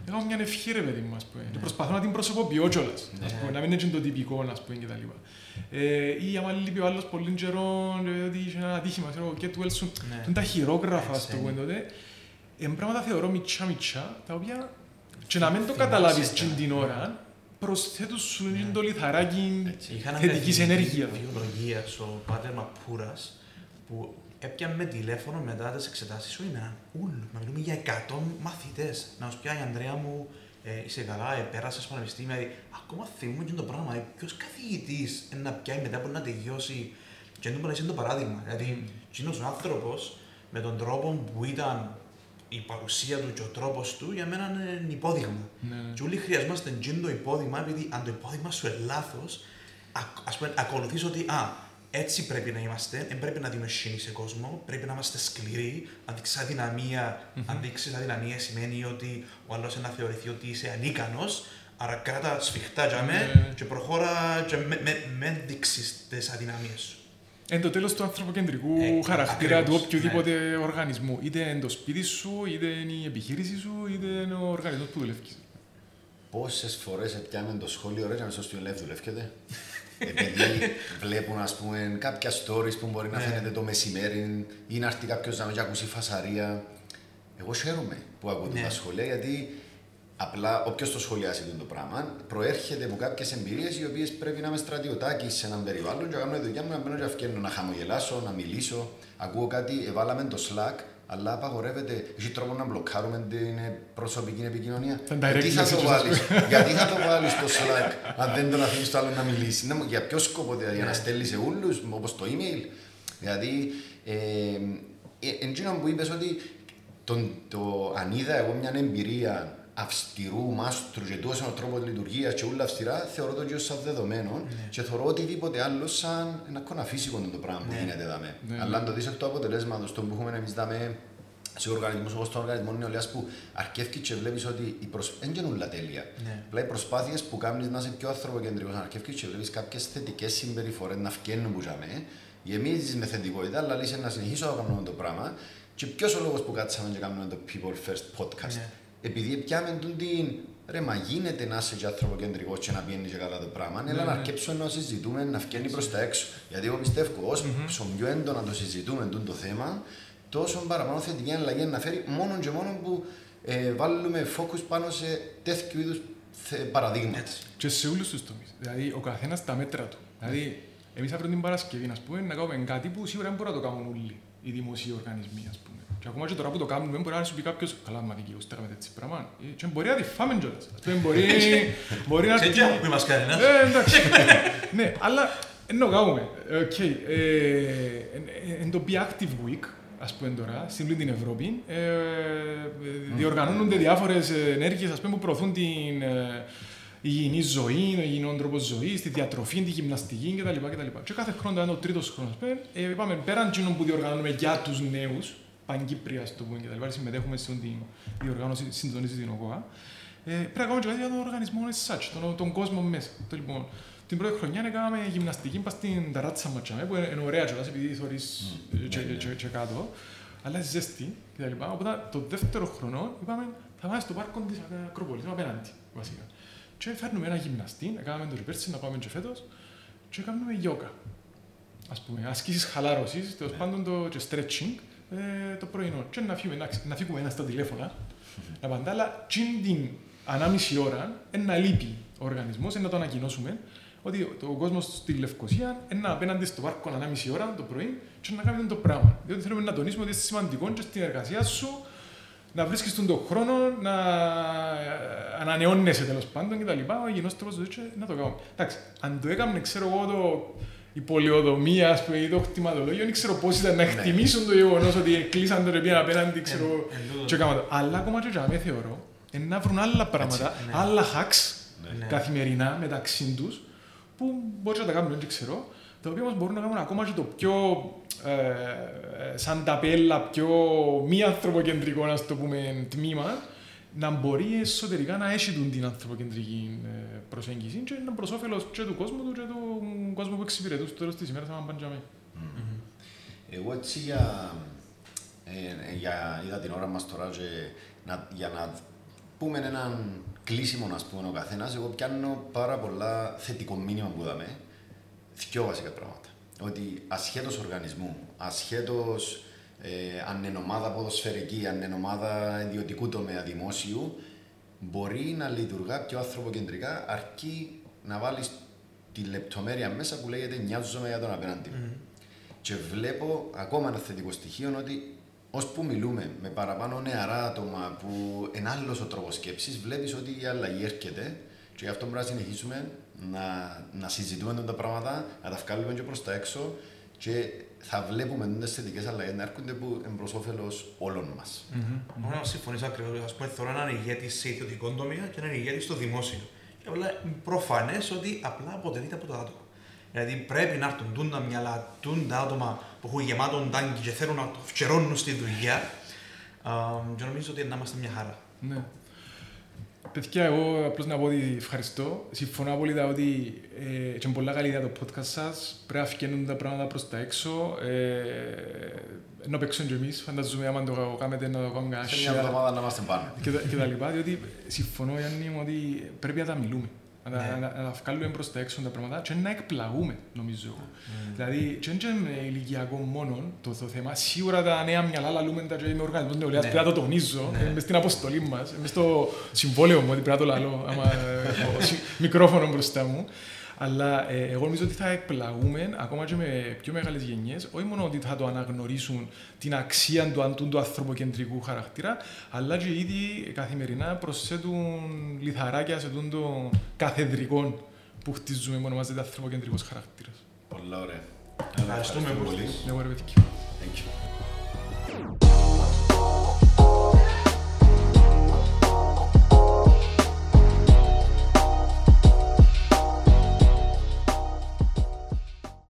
έχω μια ευχή ρε παιδί μου, ας πούμε. Και Ναι. προσπαθώ να την προσωποποιώ κιόλας, ας Ναι. πούμε, να μην είναι και το τυπικό, ας πούμε, και τα λοιπά. Ε, ή άμα λείπει ο άλλος πολύ καιρό, ε, ότι είχε ένα ατύχημα, ξέρω, εγώ, get well soon. Ναι. Είναι τα χειρόγραφα, Έτσι στο είναι. πούμε τότε. Είναι πράγματα θεωρώ μιτσά μιτσά, τα οποία και να μην το Θυμάσαι καταλάβεις τα. την την ώρα, προσθέτουν σου Ναι. το λιθαράκι Έτσι, είχα ένα θετικής καθηγητή ενέργειας. βιολογίας, ο Πάτερ Μαπούρας, που έπιανε με τηλέφωνο μετά τις εξετάσεις σου, με ούλ, να μιλούμε για 100 μαθητές. Να σου πει, «Α, η Ανδρέα μου, ε, είσαι καλά, ε, πέρασες πανεπιστήμια. Δηλαδή, ακόμα θυμούμαι και το πράγμα. Ε, ποιος καθηγητής ε, να πιάει μετά που να τελειώσει. Και δεν μπορεί να είναι το παράδειγμα. Δηλαδή, εκείνος ο άνθρωπος, με τον τρόπο που ήταν η παρουσία του και ο τρόπος του, για μένα είναι υπόδειγμα. Ναι, ναι. Και όλοι χρειαζόμαστε τζιν το υπόδειγμα, επειδή αν το υπόδειγμα σου είναι λάθος, ας πούμε, ακολουθείς ότι α, έτσι πρέπει να είμαστε, δεν πρέπει να δίνουμε σύνη σε κόσμο, πρέπει να είμαστε σκληροί. Αν δείξει αδυναμία, αν δείξει αδυναμία σημαίνει ότι ο άλλος να θεωρηθεί ότι είσαι ανίκανος. Άρα κράτα σφιχτά για Ναι. με και προχώρα και με, με, με δείξεις τις αδυναμίες σου. Είναι το τέλος του ανθρωποκεντρικού Ε, χαρακτήρα ακριβώς, του οποιοδήποτε οργανισμού. Είτε είναι το σπίτι σου, είτε είναι η επιχείρηση σου, είτε είναι ο οργανισμός που δουλεύεις. Πόσες φορές πιάμε το σχόλιο, ρε, να στο στο live δουλεύκεται; Επειδή βλέπουν, ας πούμε, κάποια stories που μπορεί να Ναι. φαίνεται το μεσημέρι ή να έρθει κάποιος να μην ακούσει φασαρία. Εγώ χαίρομαι που ακούω Ναι. τα σχόλια γιατί απλά όποιος το σχολιάσει αυτό το πράγμα προέρχεται από κάποιες εμπειρίες οι οποίες πρέπει να είμαι στρατιωτάκι σε έναν περιβάλλον και να κάνω τη δουλειά μου να μπαίνω και αυκένω να χαμογελάσω, να μιλήσω. Ακούω κάτι, εβάλαμε το Slack, αλλά απαγορεύεται. Έχει τρόπο να μπλοκάρουμε την ε, προσωπική επικοινωνία. Τα direct Γιατί θα το messages, ας βάλεις, γιατί θα το βάλεις στο Slack αν δεν τον αφήνεις το άλλο να μιλήσει; Να μου- για ποιο σκοπό, δηλαδή, για να Ναι. στέλνεις σε όλους, όπως το email; Δηλαδή, ε, ε, εντζήνο που είπες ότι τον, το, αν είδα εγώ μια εμπειρία αυστηρού μάστρου και τόσο τρόπο λειτουργίας και όλα αυστηρά, θεωρώ το και σαν δεδομένο Ναι. και θεωρώ οτιδήποτε άλλο σαν ένα κόνα φύσικο το πράγμα που Ναι. γίνεται δάμε. Ναι, Αλλά αν ναι. το δεις εκ του αποτελέσματος, το που έχουμε εμείς δάμε σε οργανισμούς όπως τον οργανισμό νεολαίας που αρκεύει και βλέπεις ότι οι προσ... δεν γίνουν όλα τέλεια. Ναι. Απλά οι προσπάθειες που κάνεις να είσαι πιο ανθρωποκεντρικός, να αρκεύεις και βλέπεις κάποιες θετικές συμπεριφορές να φκαίνουν που ζαμε, γεμίζεις με θετικότητα, αλλά λύσεις να συνεχίσω να κάνουμε το πράγμα και ποιος ο λόγος που κάτσαμε και κάνουμε το People First podcast; Ναι. Επειδή πιάμε τον την ρε μα γίνεται να είσαι και ανθρωποκεντρικός και να πιένει και καλά το πράγμα, αλλά Ναι, να ναι. αρκέψουμε να συζητούμε, να φκένει προς τα έξω. Γιατί εγώ πιστεύω όσο πιο έντονα το συζητούμε τούτο το θέμα, τόσο παραπάνω θετική αλλαγή να φέρει μόνο και μόνο που ε, βάλουμε focus πάνω σε τέτοιου είδους θε- παραδείγματα. Έτσι. Και σε όλους τους τομείς. Δηλαδή, ο καθένας τα μέτρα του. Δηλαδή, εμείς αύριο την Παρασκευή, ας πούμε, να κάνουμε κάτι που σίγουρα δεν μπορούν να το κάνουν όλοι οι δημοσίοι οργανισμοί, ας πούμε. Και ακόμα και τώρα που το κάνουμε, μπορεί να σου πει κάποιος, καλά, μα δικαιούστε κάνετε έτσι πράγμα. Ε, Και μπορεί να τη φάμε κιόλας. Ας πούμε, μπορεί, μπορεί να... Σε έρθει- τι που είμαστε κανένας. Ε, εντάξει. ναι, αλλά ενώ κάνουμε. Οκ. ε, ε, Εν το Be Active Week, ας πούμε τώρα, στην όλη την Ευρώπη, ε, ε, διοργανώνονται διάφορες ενέργειες ας πούμε, που προωθούν την ε, υγιεινή ζωή, τον υγιεινό τρόπο ζωής, τη διατροφή, τη γυμναστική κτλ. κτλ. Και κάθε χρόνο, ήταν ο τρίτος χρόνος, ε, είπαμε πέραν τζείνων που διοργανώνουμε για τους νέους, παγκύπρια ας το πούμε κτλ. Συμμετέχουμε στην διοργάνωση, συντονίζει την ο ΚΟΑ. Ε, πρέπει να κάνουμε και κάτι για τον οργανισμό as such, τον, τον κόσμο μέσα. Το, λοιπόν, την πρώτη χρονιά έκαναμε γυμναστική πας στην ταράτσα μας, τσάμε, που είναι, είναι ωραία κιόλας, επειδή θωρείς Μμμ, ε, και, ναι, ναι. και, και, κάτω, αλλά ζέστη κτλ. Οπότε το δεύτερο χρόνο είπαμε θα πάμε στο πάρκο της Ακρόπολης, απέναντι βασικά. Και φέρνουμε ένα γυμναστή, έκαναμε το πέρσι, να πάμε και φέτος, και κάνουμε γιόγκα. Ας πούμε, ασκήσεις χαλάρωσης, τέλος πάντων το και stretching, ε, το πρωινό. Και να φύγουμε, εντάξει, να φύγουμε ένα στα τηλέφωνα, να απαντά, αλλά τσιν την ανάμιση ώρα ένα λείπει ο οργανισμός, να το ανακοινώσουμε, ότι ο κόσμος στη Λευκοσία είναι απέναντι στο πάρκο ανάμιση ώρα το πρωί και να κάνει το πράγμα. Διότι θέλουμε να τονίσουμε ότι είναι σημαντικό και στην εργασία σου να βρίσκεις τον χρόνο, να ανανεώνεσαι τέλος πάντων και τα λοιπά, ο υγιεινός τρόπος ζωής και να το κάνουμε. Εντάξει, αν το έκαμε, ξέρω εγώ, το, η πολιοδομία, ας πούμε, ή το κτηματολόγιο, δεν ξέρω πώς ήταν να εκτιμήσουν το γεγονός ότι κλείσαν το και πήγαν απέναντι, ξέρω εγώ, Εν- εν τούτο. και έκαμα το. Αλλά ακόμα και για μέ θεωρώ, είναι να βρουν άλλα πράγματα, ναι. άλλα hacks Ναι. καθημερινά μεταξύ τους, που μπορείς να τα κάνουν, δεν ξέρω, τα οποία όμως μπορούν να κάνουν ακόμα και το πιο ε, σαν ταπέλα, πιο μη ανθρωποκεντρικό, να το πούμε, τμήμα, να μπορεί εσωτερικά να έχει τον την ανθρωποκεντρική ε, προσέγγιση και να προς όφελος και του κόσμου του και του κόσμου που εξυπηρετούν στο τέλος της ημέρας, θα πάνε για μέ. Εγώ έτσι για, ε, για είδα την ώρα μας τώρα και να, για να πούμε έναν κλείσιμο να πούμε ο καθένας, εγώ πιάνω πάρα πολλά θετικό μήνυμα που είδαμε, δυο βασικά πράγματα. Ότι ασχέτως οργανισμού, ασχέτως ε, αν είναι ομάδα ποδοσφαιρική, αν είναι ομάδα ιδιωτικού τομέα δημόσιου, μπορεί να λειτουργά πιο ανθρωποκεντρικά αρκεί να βάλεις τη λεπτομέρεια μέσα που λέγεται νοιάζομαι για τον απέναντι μου. Και βλέπω ακόμα ένα θετικό στοιχείο ότι ώσπου μιλούμε με παραπάνω νεαρά άτομα που είναι άλλος ο τρόπος σκέψης, βλέπεις ότι η αλλαγή έρχεται και γι' αυτό πρέπει να συνεχίσουμε να, να συζητούμε τα πράγματα, να τα βγάλουμε και προς τα έξω και θα βλέπουμε τι θετικέ αλλαγές να έρχονται που είναι προς όφελος όλων μας. Μόνο να συμφωνήσω ακριβώς. Α πούμε, θέλω έναν ηγέτη σε ιδιωτικό τομέα και έναν ηγέτη στο δημόσιο. Και απλά προφανές ότι απλά αποτελείται από το άτομο. Δηλαδή πρέπει να έρθουν τούν τα μυαλά, τούν τα άτομα που έχουν γεμάτο τάγκη και θέλουν να το φκερώνουν στη δουλειά. Α, και νομίζω ότι να είμαστε μια χαρά. Ναι. Παιδιά, εγώ απλώς να πω ότι ευχαριστώ. Συμφωνώ απόλυτα ότι ε, και είναι πολλά καλή ιδέα το podcast σας. Πρέπει να φκένουν τα πράγματα προς τα έξω. Ε, να παίξουν και εμείς, φανταζούμε, άμα το κάνετε να το κάνουμε Σε μια share εβδομάδα να είμαστε πάνω. και, τα, και τα λοιπά, διότι συμφωνώ, Γιάννη, μου, ότι πρέπει να τα μιλούμε. Να, τα- Ναι. να, να τα βγάλουμε προς τα έξω τα πράγματα και να εκπλαγούμε, νομίζω εγώ. Δηλαδή, και δεν είναι ηλικιακό μόνο το, το θέμα. Σίγουρα τα νέα μυαλά λαλούμε τα και με οργανισμό νεολαίας, Ναι. πρέπει να το τονίζω, Ναι. ναι. μες στην αποστολή μας, μες στο συμβόλαιο μου, ότι πρέπει να το λαλώ, άμα έχω συ- μικρόφωνο μπροστά μου. Αλλά ε, εγώ νομίζω ότι θα εκπλαγούμε ακόμα και με πιο μεγάλες γενιές, όχι μόνο ότι θα το αναγνωρίσουν την αξία του αντού του ανθρωποκεντρικού χαρακτήρα, αλλά και ήδη καθημερινά προσθέτουν λιθαράκια σε τούν το καθεδρικό που χτίζουμε που ονομάζεται ανθρωποκεντρικό χαρακτήρα. Πολλά ωραία. Ευχαριστούμε πολύ. Εγώ ρε παιδιά. Thank you.